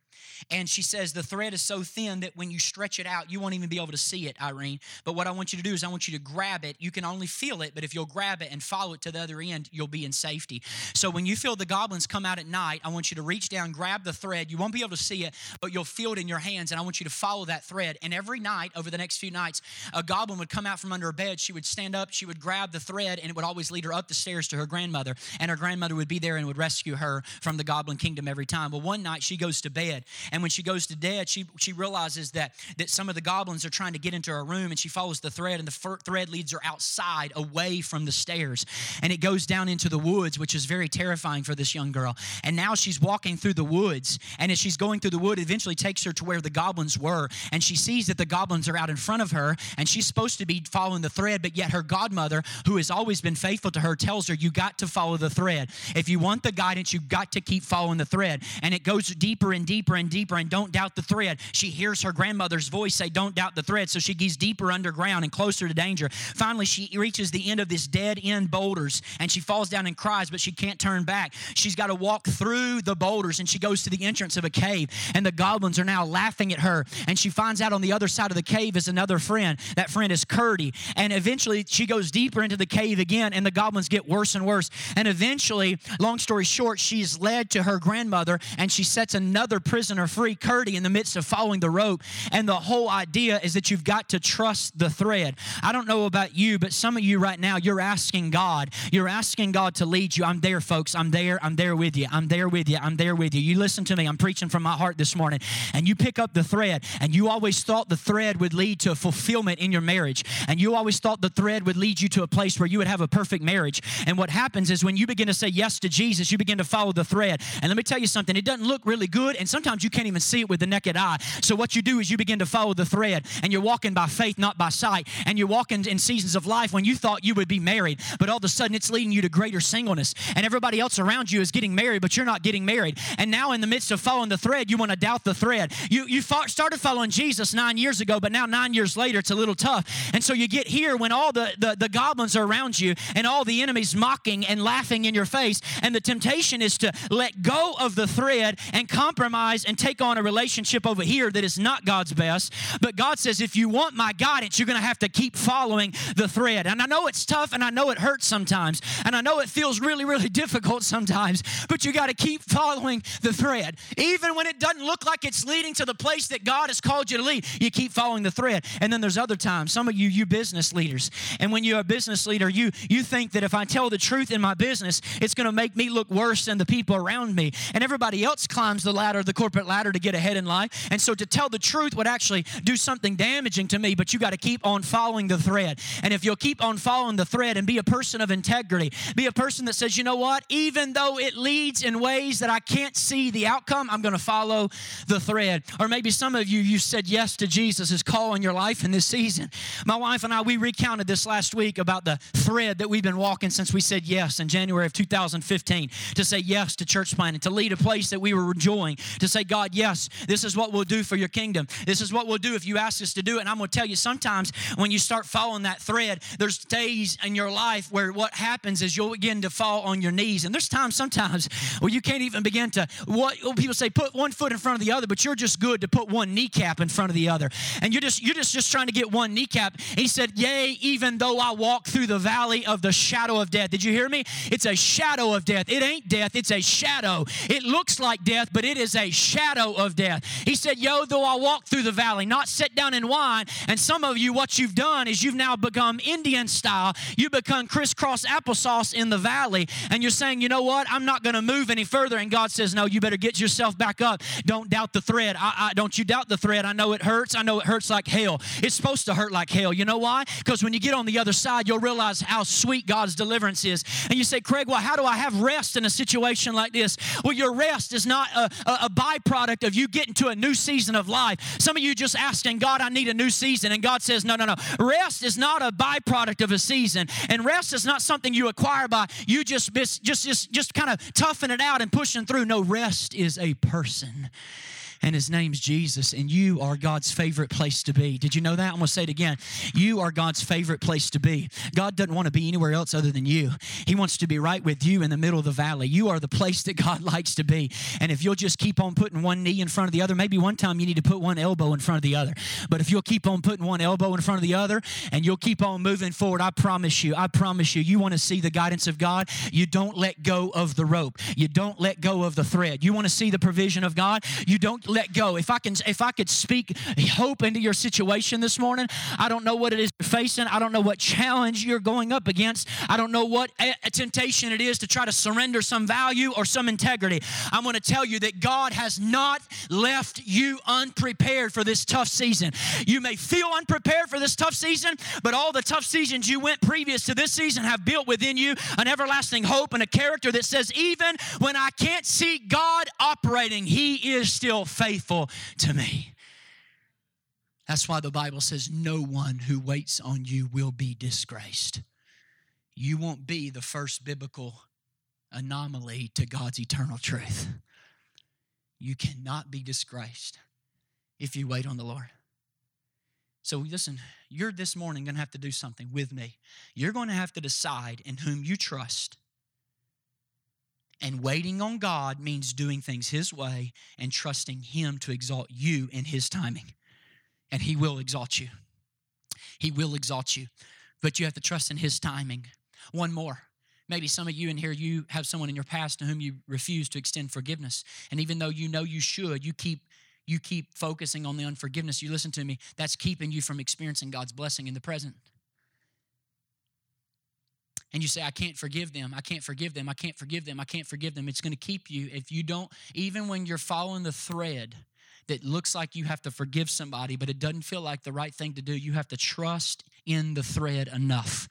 And she says, The thread is so thin that when you stretch it out, you won't even be able to see it, Irene. But what I want you to do is, I want you to grab it. You can only feel it, but if you'll grab it and follow it to the other end, you'll be in safety. So when you feel the goblins come out at night, I want you to reach down, grab the thread. You won't be able to see it, but you'll feel it in your hands. And I want you to follow that thread. And every night, over the next few nights, a goblin would come out from under her bed. She would stand up, she would grab the thread, and it would always lead her up the stairs to her grandmother. And her grandmother would be there and would rescue her from the goblin kingdom every time. Well, one night she goes to bed, and when she goes to dead, she, she realizes that, that some of the goblins are trying to get into her room and she follows the thread, and the fir- thread leads her outside away from the stairs. And it goes down into the woods, which is very terrifying for this young girl. And now she's walking through the woods, and as she's going through the wood, it eventually takes her to where the goblins were. And she sees that the goblins are out in front of her, and she's supposed to be following the thread, but yet her godmother, who has always been faithful to her, tells her, You got to follow the thread. If you want the guidance, you've got to keep following the thread. And it goes deeper and deeper and deeper, and don't doubt the thread. She hears her grandmother's voice say, Don't doubt the thread. So she gets deeper underground and closer to danger. Finally, she reaches the end of this dead end boulders and she falls down and cries, but she can't turn back. She's got to walk through the boulders and she goes to the entrance of a cave. And the goblins are now laughing at her. And she finds out on the other side of the cave is another friend. That friend is Curdie. And eventually she goes deeper into the cave again, and the goblins get worse and worse. And eventually, long story short, she's led to her grandmother and she sets another prisoner free, Curdie, in the midst of following the rope. And the whole idea is that you've got to trust the thread. I don't know about you, but some of you right now, you're asking God, you're asking God to lead you. I'm there, folks. I'm there. I'm there with you. I'm there with you. I'm there with you. You listen to me. I'm preaching from my heart this morning. And you pick up the thread, and you always thought the thread would lead to fulfillment in your marriage. And you always thought the thread would lead you to a place where you would have a perfect marriage. And what happens is when you begin to say yes to Jesus, you begin to follow the thread. And let me tell you something, it doesn't look really good, and sometimes you can't even see it with the naked eye. So what you do is you begin to follow the thread, and you're walking by faith, not by sight. And you're walking in seasons of life when you thought you would be married, but all of a sudden it's leading you to greater singleness. And everybody else around you is getting married, but you're not getting married. And now in the midst of following the thread, you want to doubt the thread. You you fought, started following Jesus nine years ago, but now nine years later it's a little tough. And so you get here when all the, the, the goblins are around you and all the enemies mocking and laughing in your face. And the temptation is to let go of the thread and compromise and take on a relationship over here that is not God's best. But God says, if you want my guidance, you're going to have to keep following the thread. And I know it's tough and I know it hurts sometimes. And I know it feels really, really difficult sometimes. But you got to keep following the thread. Even when it doesn't look like it's leading to the place that God has called you to lead, you keep following the thread. And then there's other times, some of you, you business leaders. And when you're a business leader, you, you think that if I tell the truth in my business, it's going to make me look worse than the people around me. And everybody else climbs the ladder, of the corporate ladder, to get ahead in life. And so to tell the truth would actually do something damaging to me, but you got to keep on following the thread. And if you'll keep on following the thread and be a person of integrity, be a person that says, you know what, even though it leads in ways that I can't see the outcome, I'm going to follow the thread. Or maybe some of you, you said yes to Jesus' call in your life in this season. My wife and I, we recounted this last week about the thread that we've been walking since we said yes in January of 2015 to say yes to church planting, to lead a place that we were enjoying, to say, God, yes, this is what we'll do for your kingdom. This is what we'll do if you ask us to do it. And I'm going to tell you, sometimes when you start following that thread, there's days in your life where what happens is you'll begin to fall on your knees. And there's times sometimes where you can't even begin to, what people say, put one foot in front of the other, but you're just good to put one kneecap in front of the other. And you're just, you're just, just trying to get one kneecap. He said, Yea, even though I walk through the valley of the shadow of death. Did you hear me? It's a shadow of death. It ain't death, it's a shadow. It looks like death, but it is a of death. He said, Yo, though I walk through the valley, not sit down and whine. And some of you, what you've done is you've now become Indian style. You become crisscross applesauce in the valley. And you're saying, You know what? I'm not going to move any further. And God says, No, you better get yourself back up. Don't doubt the thread. I, I, don't you doubt the thread. I know it hurts. I know it hurts like hell. It's supposed to hurt like hell. You know why? Because when you get on the other side, you'll realize how sweet God's deliverance is. And you say, Craig, well, how do I have rest in a situation like this? Well, your rest is not a, a, a byproduct of you getting to a new season of life. Some of you just asking God, I need a new season. And God says, no, no, no. Rest is not a byproduct of a season. And rest is not something you acquire by you just, just, just, just kind of toughing it out and pushing through. No, rest is a person and his name's Jesus, and you are God's favorite place to be. Did you know that? I'm going to say it again. You are God's favorite place to be. God doesn't want to be anywhere else other than you. He wants to be right with you in the middle of the valley. You are the place that God likes to be. And if you'll just keep on putting one knee in front of the other, maybe one time you need to put one elbow in front of the other. But if you'll keep on putting one elbow in front of the other and you'll keep on moving forward, I promise you, I promise you, you want to see the guidance of God, you don't let go of the rope. You don't let go of the thread. You want to see the provision of God, you don't let go. If I can, if I could speak hope into your situation this morning, I don't know what it is you're facing. I don't know what challenge you're going up against. I don't know what a temptation it is to try to surrender some value or some integrity. I'm going to tell you that God has not left you unprepared for this tough season. You may feel unprepared for this tough season, but all the tough seasons you went previous to this season have built within you an everlasting hope and a character that says, even when I can't see God operating, He is still faithful to me. That's why the Bible says, No one who waits on you will be disgraced. You won't be the first biblical anomaly to God's eternal truth. You cannot be disgraced if you wait on the Lord. So, listen, you're this morning going to have to do something with me. You're going to have to decide in whom you trust and waiting on God means doing things His way and trusting Him to exalt you in His timing. And He will exalt you. He will exalt you. But you have to trust in His timing. One more. Maybe some of you in here, you have someone in your past to whom you refuse to extend forgiveness. And even though you know you should, you keep you keep focusing on the unforgiveness. You listen to me, that's keeping you from experiencing God's blessing in the present and you say, I can't forgive them, I can't forgive them, I can't forgive them, I can't forgive them, it's going to keep you, if you don't, even when you're following the thread that looks like you have to forgive somebody, but it doesn't feel like the right thing to do, you have to trust in the thread enough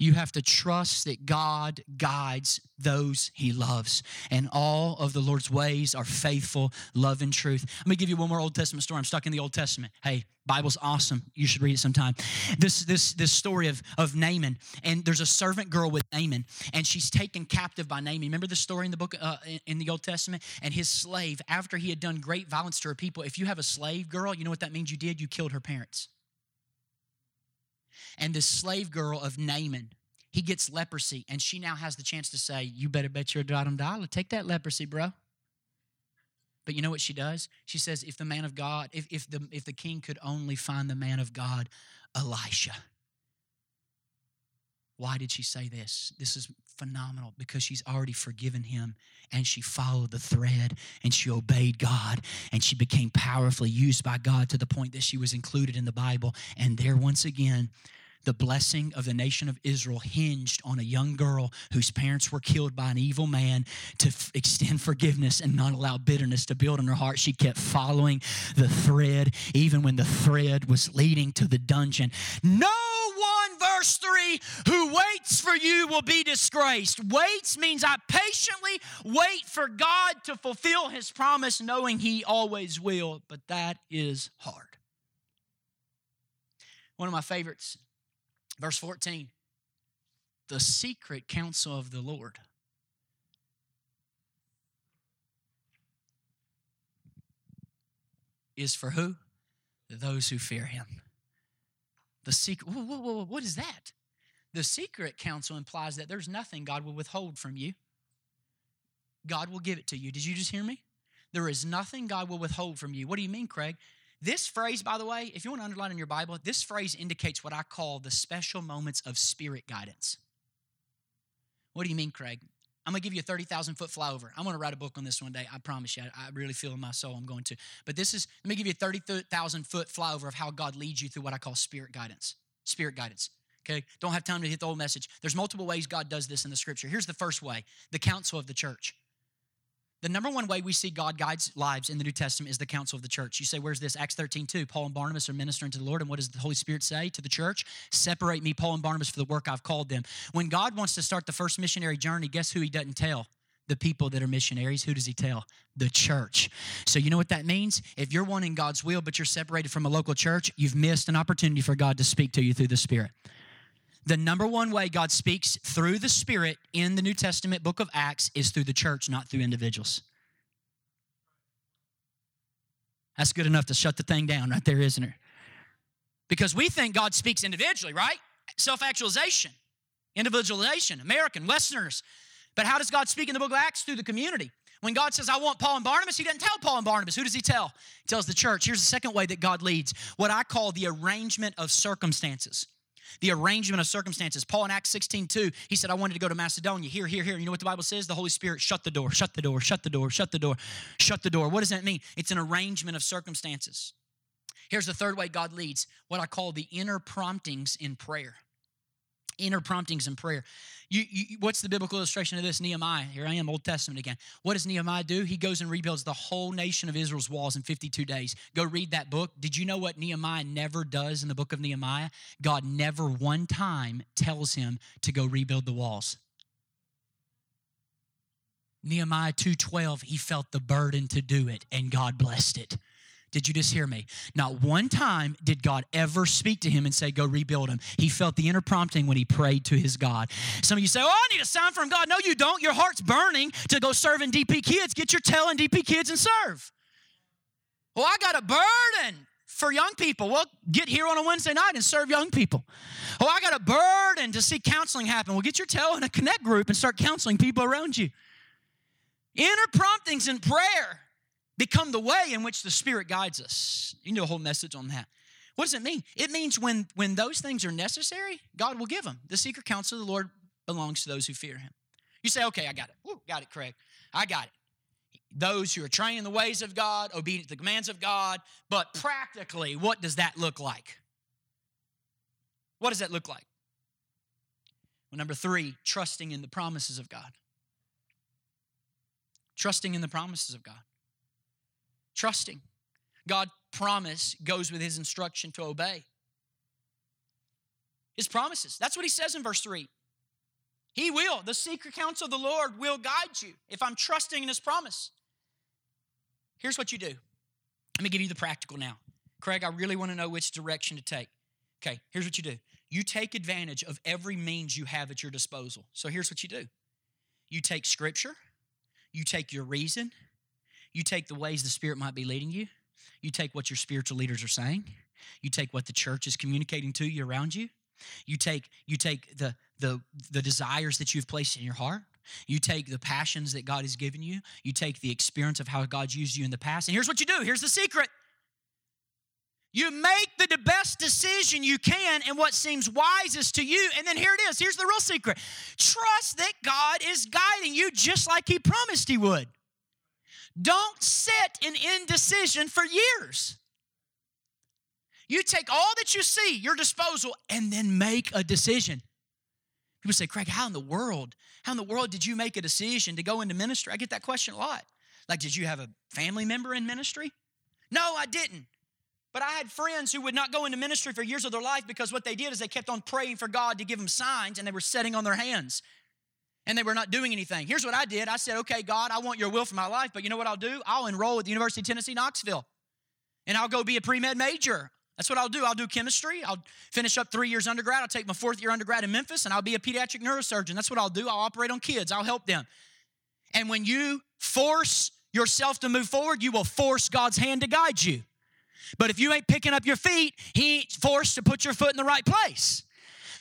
you have to trust that God guides those he loves. And all of the Lord's ways are faithful, love, and truth. Let me give you one more Old Testament story. I'm stuck in the Old Testament. Hey, Bible's awesome. You should read it sometime. This this this story of of Naaman, and there's a servant girl with Naaman, and she's taken captive by Naaman. Remember the story in the book uh, in the Old Testament? And his slave, after he had done great violence to her people, if you have a slave girl, you know what that means? You did. You killed her parents and this slave girl of Naaman, he gets leprosy, and she now has the chance to say, You better bet your bottom dollar, take that leprosy, bro. But you know what she does? She says, If the man of God, if, if, the, if the king could only find the man of God, Elisha. Why did she say this? This is phenomenal because she's already forgiven him and she followed the thread and she obeyed God and she became powerfully used by God to the point that she was included in the Bible. And there, once again, the blessing of the nation of Israel hinged on a young girl whose parents were killed by an evil man to f- extend forgiveness and not allow bitterness to build in her heart. She kept following the thread, even when the thread was leading to the dungeon. No one, verse 3, who waits for you will be disgraced. Waits means I patiently wait for God to fulfill his promise, knowing he always will, but that is hard. One of my favorites Verse 14 the secret counsel of the Lord. Is for who? Those who fear him. The secret, whoa, whoa, whoa, what is that? The secret counsel implies that there's nothing God will withhold from you. God will give it to you. Did you just hear me? There is nothing God will withhold from you. What do you mean, Craig? This phrase, by the way, if you want to underline in your Bible, this phrase indicates what I call the special moments of spirit guidance. What do you mean, Craig? I'm gonna give you a 30,000 foot flyover. I'm gonna write a book on this one day. I promise you. I, really feel in my soul I'm going to. But this is, let me give you a 30,000 foot flyover of how God leads you through what I call spirit guidance. Spirit guidance. Okay? Don't have time to hit the whole message. There's multiple ways God does this in the scripture. Here's the first way the counsel of the church. The number one way we see God guides lives in the New Testament is the counsel of the church. You say, where's this? Acts 13, 2. Paul and Barnabas are ministering to the Lord. And what does the Holy Spirit say to the church? Separate me, Paul and Barnabas, for the work I've called them. When God wants to start the first missionary journey, guess who he doesn't tell? The people that are missionaries. Who does he tell? The church. So, you know what that means? If you're wanting God's will, but you're separated from a local church, you've missed an opportunity for God to speak to you through the Spirit. The number one way God speaks through the Spirit in the New Testament book of Acts is through the church, not through individuals. That's good enough to shut the thing down right there, isn't it? Because we think God speaks individually, right? Self actualization, individualization, American, Westerners. But how does God speak in the book of Acts? Through the community. When God says, I want Paul and Barnabas, he doesn't tell Paul and Barnabas. Who does he tell? He tells the church. Here's the second way that God leads what I call the arrangement of circumstances the arrangement of circumstances. Paul in Acts 16, 2, he said, I wanted to go to Macedonia. Here, here, here. You know what the Bible says? The Holy Spirit shut the door, shut the door, shut the door, shut the door, shut the door. What does that mean? It's an arrangement of circumstances. Here's the third way God leads what I call the inner promptings in prayer inner promptings in prayer. You, you, what's the biblical illustration of this? Nehemiah. Here I am, Old Testament again. What does Nehemiah do? He goes and rebuilds the whole nation of Israel's walls in 52 days. Go read that book. Did you know what Nehemiah never does in the book of Nehemiah? God never one time tells him to go rebuild the walls. Nehemiah 2:12 he felt the burden to do it and God blessed it. Did you just hear me? Not one time did God ever speak to him and say, Go rebuild him. He felt the inner prompting when he prayed to his God. Some of you say, Oh, I need a sign from God. No, you don't. Your heart's burning to go serve in DP Kids. Get your tail in DP Kids and serve. Well, I got a burden for young people. Well, get here on a Wednesday night and serve young people. Oh, I got a burden to see counseling happen. Well, get your tail in a connect group and start counseling people around you. Inner promptings in prayer become the way in which the Spirit guides us. You know a whole message on that. What does it mean? It means when, when those things are necessary, God will give them. The secret counsel of the Lord belongs to those who fear Him. You say, okay, I got it. Woo, got it, Craig. I got it. Those who are trained in the ways of God, obedient to the commands of God, but practically, what does that look like? What does that look like? Well, number three, trusting in the promises of God. Trusting in the promises of God trusting. God promise goes with his instruction to obey. His promises. That's what he says in verse 3. He will. The secret counsel of the Lord will guide you if I'm trusting in his promise. Here's what you do. Let me give you the practical now. Craig, I really want to know which direction to take. Okay, here's what you do. You take advantage of every means you have at your disposal. So here's what you do. You take scripture, you take your reason, you take the ways the Spirit might be leading you, you take what your spiritual leaders are saying, you take what the church is communicating to you around you, you take you take the the the desires that you've placed in your heart, you take the passions that God has given you, you take the experience of how God's used you in the past, and here's what you do. Here's the secret. You make the best decision you can and what seems wisest to you. And then here it is. Here's the real secret. Trust that God is guiding you just like He promised He would. Don't sit in indecision for years. You take all that you see, your disposal, and then make a decision. People say, Craig, how in the world, how in the world did you make a decision to go into ministry? I get that question a lot. Like, did you have a family member in ministry? No, I didn't. But I had friends who would not go into ministry for years of their life because what they did is they kept on praying for God to give them signs and they were setting on their hands and they were not doing anything. Here's what I did I said, okay, God, I want your will for my life, but you know what I'll do? I'll enroll at the University of Tennessee, Knoxville, and I'll go be a pre med major. That's what I'll do. I'll do chemistry. I'll finish up three years undergrad. I'll take my fourth year undergrad in Memphis, and I'll be a pediatric neurosurgeon. That's what I'll do. I'll operate on kids, I'll help them. And when you force yourself to move forward, you will force God's hand to guide you. But if you ain't picking up your feet, He ain't forced to put your foot in the right place.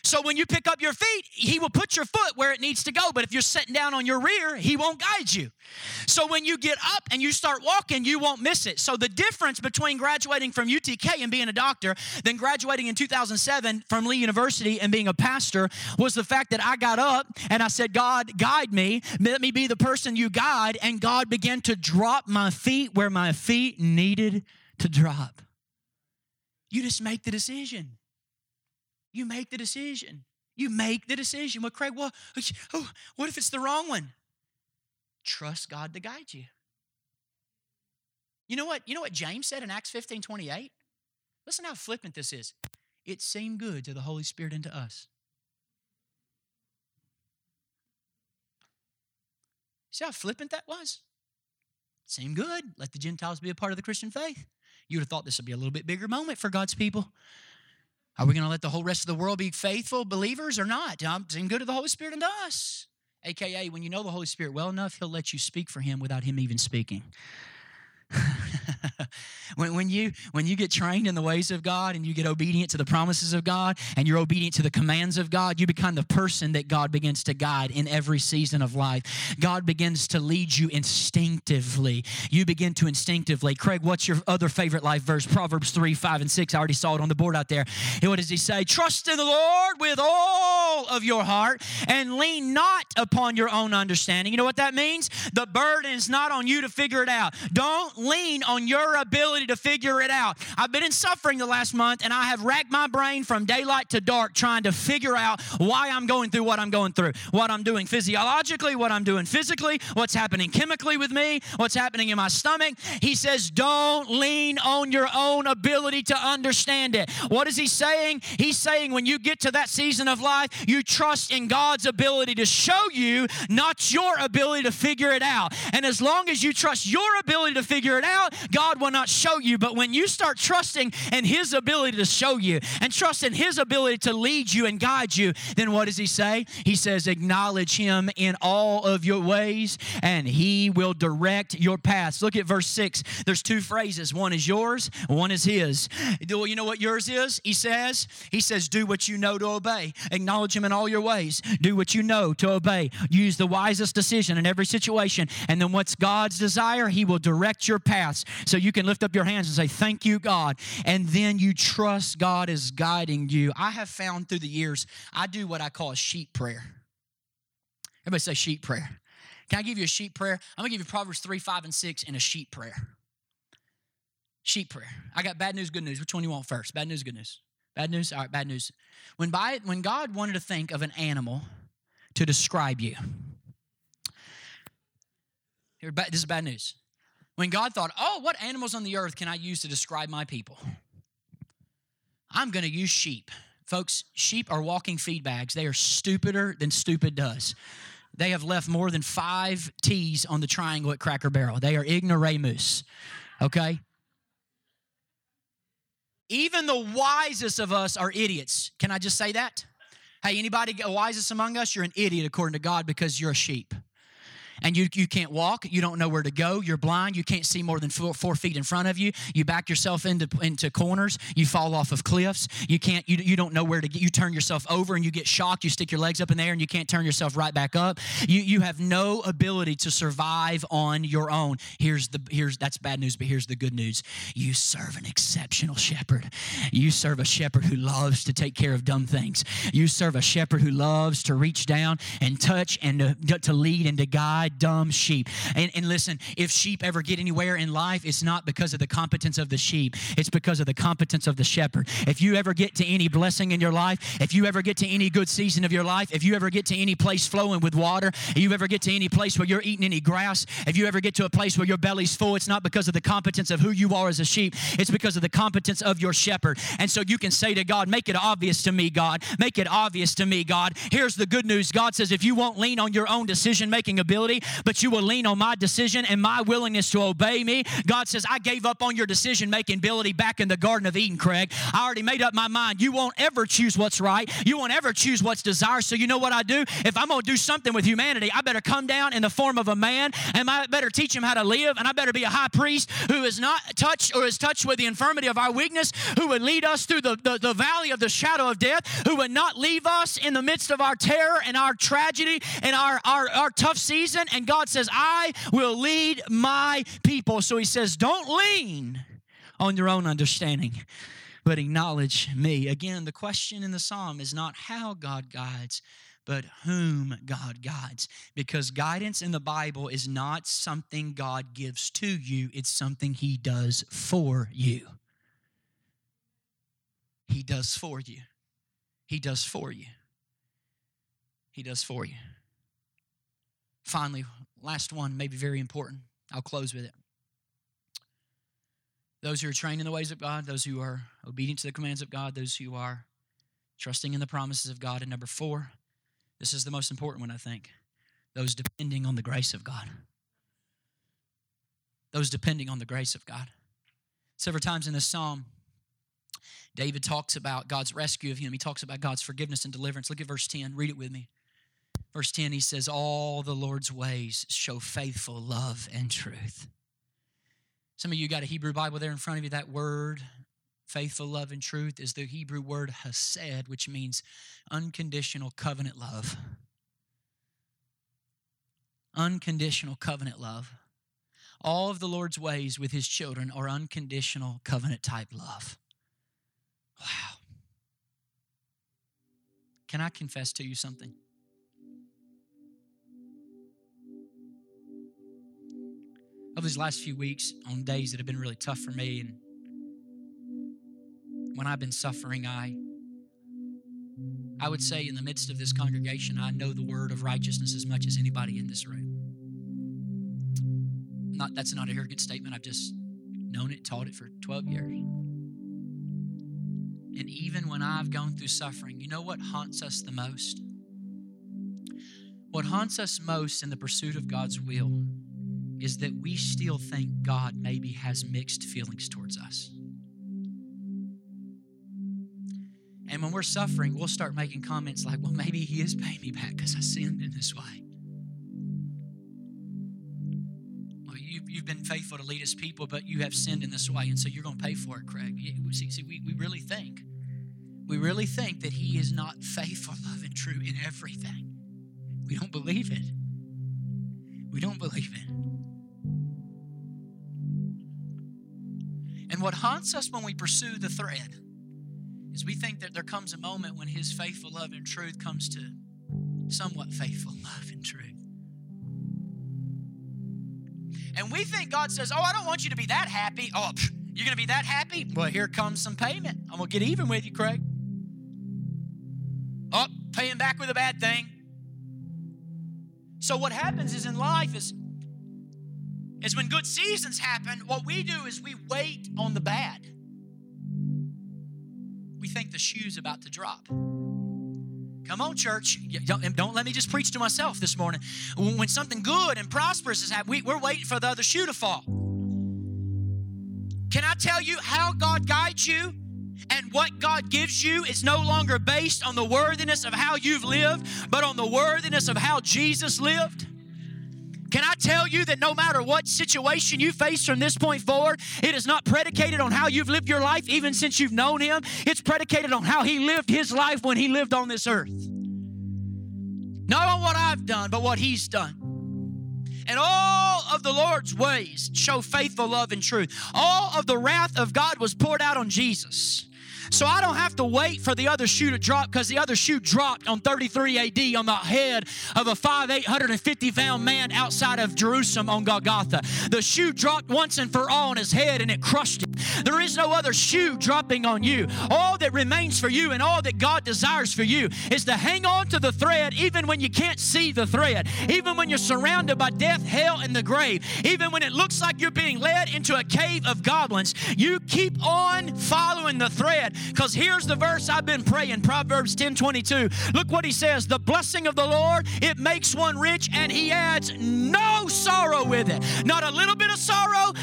So when you pick up your feet, he will put your foot where it needs to go. But if you're sitting down on your rear, he won't guide you. So when you get up and you start walking, you won't miss it. So the difference between graduating from UTK and being a doctor than graduating in 2007 from Lee University and being a pastor was the fact that I got up and I said, God, guide me. Let me be the person you guide. And God began to drop my feet where my feet needed to drop. You just make the decision. You make the decision. You make the decision. Well, Craig, well, oh, what if it's the wrong one? Trust God to guide you. You know what? You know what James said in Acts 15 28? Listen how flippant this is. It seemed good to the Holy Spirit and to us. See how flippant that was? Seemed good. Let the Gentiles be a part of the Christian faith. You would have thought this would be a little bit bigger moment for God's people. Are we going to let the whole rest of the world be faithful believers or not? Seem good to the Holy Spirit and to us. AKA, when you know the Holy Spirit well enough, He'll let you speak for Him without Him even speaking. when, when, you, when you get trained in the ways of God and you get obedient to the promises of God and you're obedient to the commands of God, you become the person that God begins to guide in every season of life. God begins to lead you instinctively. You begin to instinctively. Craig, what's your other favorite life verse? Proverbs 3, 5, and 6. I already saw it on the board out there. What does he say? Trust in the Lord with all of your heart and lean not upon your own understanding. You know what that means? The burden is not on you to figure it out. Don't lean on your ability to figure it out. I've been in suffering the last month and I have racked my brain from daylight to dark trying to figure out why I'm going through what I'm going through, what I'm doing physiologically, what I'm doing physically, what's happening chemically with me, what's happening in my stomach. He says, Don't lean on your own ability to understand it. What is he saying? He's saying when you get to that season of life, you trust in God's ability to show you, not your ability to figure it out. And as long as you trust your ability to figure figure it out, God will not show you. But when you start trusting in His ability to show you and trust in His ability to lead you and guide you, then what does He say? He says, Acknowledge Him in all of your ways, and He will direct your paths. Look at verse 6. There's two phrases one is yours, one is His. Well, you know what yours is? He says, He says, Do what you know to obey. Acknowledge Him in all your ways. Do what you know to obey. Use the wisest decision in every situation. And then what's God's desire? He will direct your paths. So you can lift up your hands and say, Thank you, God. And then you trust God is guiding you. I have found through the years, I do what I call a sheep prayer. Everybody say sheep prayer. Can I give you a sheep prayer? I'm gonna give you Proverbs 3, 5, and 6 in a sheep prayer. Sheep prayer. I got bad news, good news. Which one you want first? Bad news, good news. Bad news? All right, bad news. When, by, when God wanted to think of an animal to describe you, this is bad news. When God thought, oh, what animals on the earth can I use to describe my people? I'm going to use sheep. Folks, sheep are walking feed bags. They are stupider than stupid does. They have left more than five T's on the triangle at Cracker Barrel. They are ignoramus, okay? Even the wisest of us are idiots. Can I just say that? Hey, anybody wisest among us? You're an idiot according to God because you're a sheep and you, you can't walk, you don't know where to go, you're blind, you can't see more than four, four feet in front of you, you back yourself into, into corners, you fall off of cliffs, you can't, you, you don't know where to get, you turn yourself over and you get shocked, you stick your legs up in the air and you can't turn yourself right back up. You, you have no ability to survive on your own. Here's the, here's, that's bad news, but here's the good news. You serve an exceptional shepherd. You serve a shepherd who loves to take care of dumb things. You serve a shepherd who loves to reach down and touch and to, to lead and to guide dumb sheep. And, and listen, if sheep ever get anywhere in life, it's not because of the competence of the sheep, it's because of the competence of the shepherd. If you ever get to any blessing in your life, if you ever get to any good season of your life, if you ever get to any place flowing with water, if you ever get to any place where you're eating any grass, if you ever get to a place where your belly's full, it's not because of the competence of who you are as a sheep, it's because of the competence of your shepherd. And so you can say to God, Make it obvious to me, God. Make it obvious to me, God. Here's the good news God says, if you won't lean on your own decision making ability, but you will lean on my decision and my willingness to obey me. God says, I gave up on your decision making ability back in the Garden of Eden, Craig. I already made up my mind. You won't ever choose what's right, you won't ever choose what's desired. So, you know what I do? If I'm going to do something with humanity, I better come down in the form of a man and I better teach him how to live, and I better be a high priest who is not touched or is touched with the infirmity of our weakness, who would lead us through the, the, the valley of the shadow of death, who would not leave us in the midst of our terror and our tragedy and our, our, our tough season. And God says, I will lead my people. So he says, don't lean on your own understanding, but acknowledge me. Again, the question in the psalm is not how God guides, but whom God guides. Because guidance in the Bible is not something God gives to you, it's something He does for you. He does for you. He does for you. He does for you. Finally, last one, maybe very important. I'll close with it. Those who are trained in the ways of God, those who are obedient to the commands of God, those who are trusting in the promises of God. And number four, this is the most important one, I think. Those depending on the grace of God. Those depending on the grace of God. Several times in this psalm, David talks about God's rescue of him. He talks about God's forgiveness and deliverance. Look at verse 10. Read it with me. Verse 10, he says, All the Lord's ways show faithful love and truth. Some of you got a Hebrew Bible there in front of you. That word faithful love and truth is the Hebrew word hesed, which means unconditional covenant love. Unconditional covenant love. All of the Lord's ways with his children are unconditional covenant type love. Wow. Can I confess to you something? Over these last few weeks, on days that have been really tough for me and when I've been suffering, I I would say in the midst of this congregation, I know the word of righteousness as much as anybody in this room. Not that's not a arrogant statement. I've just known it, taught it for 12 years. And even when I've gone through suffering, you know what haunts us the most? What haunts us most in the pursuit of God's will is that we still think God maybe has mixed feelings towards us. And when we're suffering, we'll start making comments like, well, maybe He is paying me back because I sinned in this way. Well, you've, you've been faithful to lead His people, but you have sinned in this way, and so you're going to pay for it, Craig. See, see we, we really think, we really think that He is not faithful, love, and true in everything. We don't believe it. We don't believe it. And what haunts us when we pursue the thread is we think that there comes a moment when his faithful love and truth comes to somewhat faithful love and truth. And we think God says, Oh, I don't want you to be that happy. Oh, you're going to be that happy? Well, here comes some payment. I'm going to get even with you, Craig. Oh, paying back with a bad thing. So what happens is in life is is when good seasons happen, what we do is we wait on the bad we think the shoe's about to drop. Come on, church. Don't, don't, let me just preach to myself this morning. When something good and prosperous is happening, we, we're waiting for the other shoe to fall. Can I tell you how God guides you? And what God gives you is no longer based on the worthiness of how you've lived, but on the worthiness of how Jesus lived. Can I tell you that no matter what situation you face from this point forward, it is not predicated on how you've lived your life even since you've known Him. It's predicated on how He lived His life when He lived on this earth. Not on what I've done, but what He's done. And all of the Lord's ways show faithful love and truth. All of the wrath of God was poured out on Jesus. So I don't have to wait for the other shoe to drop because the other shoe dropped on 33 AD on the head of a 5, 850 pound man outside of Jerusalem on Golgotha. The shoe dropped once and for all on his head and it crushed him. There is no other shoe dropping on you. All that remains for you and all that God desires for you is to hang on to the thread even when you can't see the thread, even when you're surrounded by death, hell, and the grave, even when it looks like you're being led into a cave of goblins. You keep on following the thread because here's the verse I've been praying Proverbs 10 22. Look what he says The blessing of the Lord, it makes one rich, and he adds no sorrow with it. Not a little bit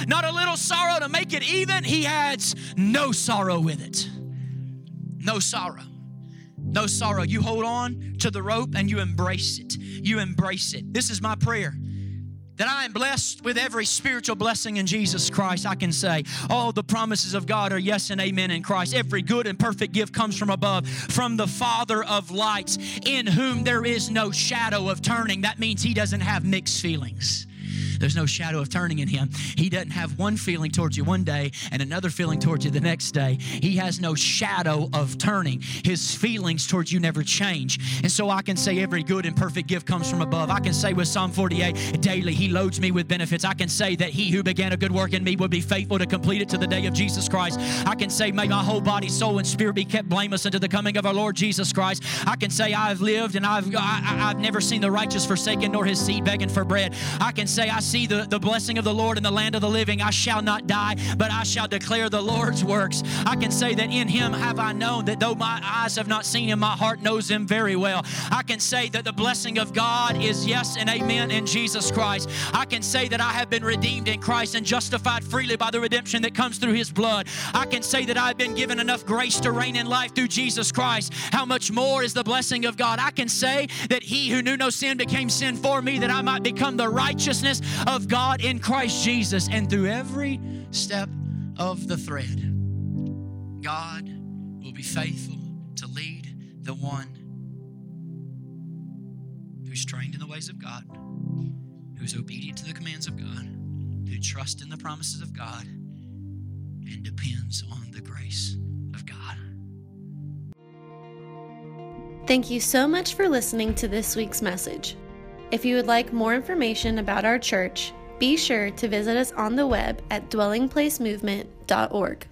not a little sorrow to make it even. He adds no sorrow with it. No sorrow. No sorrow. You hold on to the rope and you embrace it. You embrace it. This is my prayer that I am blessed with every spiritual blessing in Jesus Christ, I can say, all the promises of God are yes and amen in Christ. Every good and perfect gift comes from above, from the Father of lights, in whom there is no shadow of turning. That means He doesn't have mixed feelings. There's no shadow of turning in him. He doesn't have one feeling towards you one day and another feeling towards you the next day. He has no shadow of turning. His feelings towards you never change. And so I can say every good and perfect gift comes from above. I can say with Psalm 48, daily he loads me with benefits. I can say that he who began a good work in me will be faithful to complete it to the day of Jesus Christ. I can say, may my whole body, soul, and spirit be kept blameless unto the coming of our Lord Jesus Christ. I can say I've lived and I've I, have i have never seen the righteous forsaken nor his seed begging for bread. I can say I see the, the blessing of the Lord in the land of the living. I shall not die, but I shall declare the Lord's works. I can say that in him have I known that though my eyes have not seen him, my heart knows him very well. I can say that the blessing of God is yes and amen in Jesus Christ. I can say that I have been redeemed in Christ and justified freely by the redemption that comes through his blood. I can say that I've been given enough grace to reign in life through Jesus Christ. How much more is the blessing of God? I can say that he who knew no sin became sin for me that I might become the righteousness of God in Christ Jesus. And through every step of the thread, God will be faithful to lead the one who's trained in the ways of God, who's obedient to the commands of God, who trusts in the promises of God, and depends on the grace of God. Thank you so much for listening to this week's message. If you would like more information about our church, be sure to visit us on the web at dwellingplacemovement.org.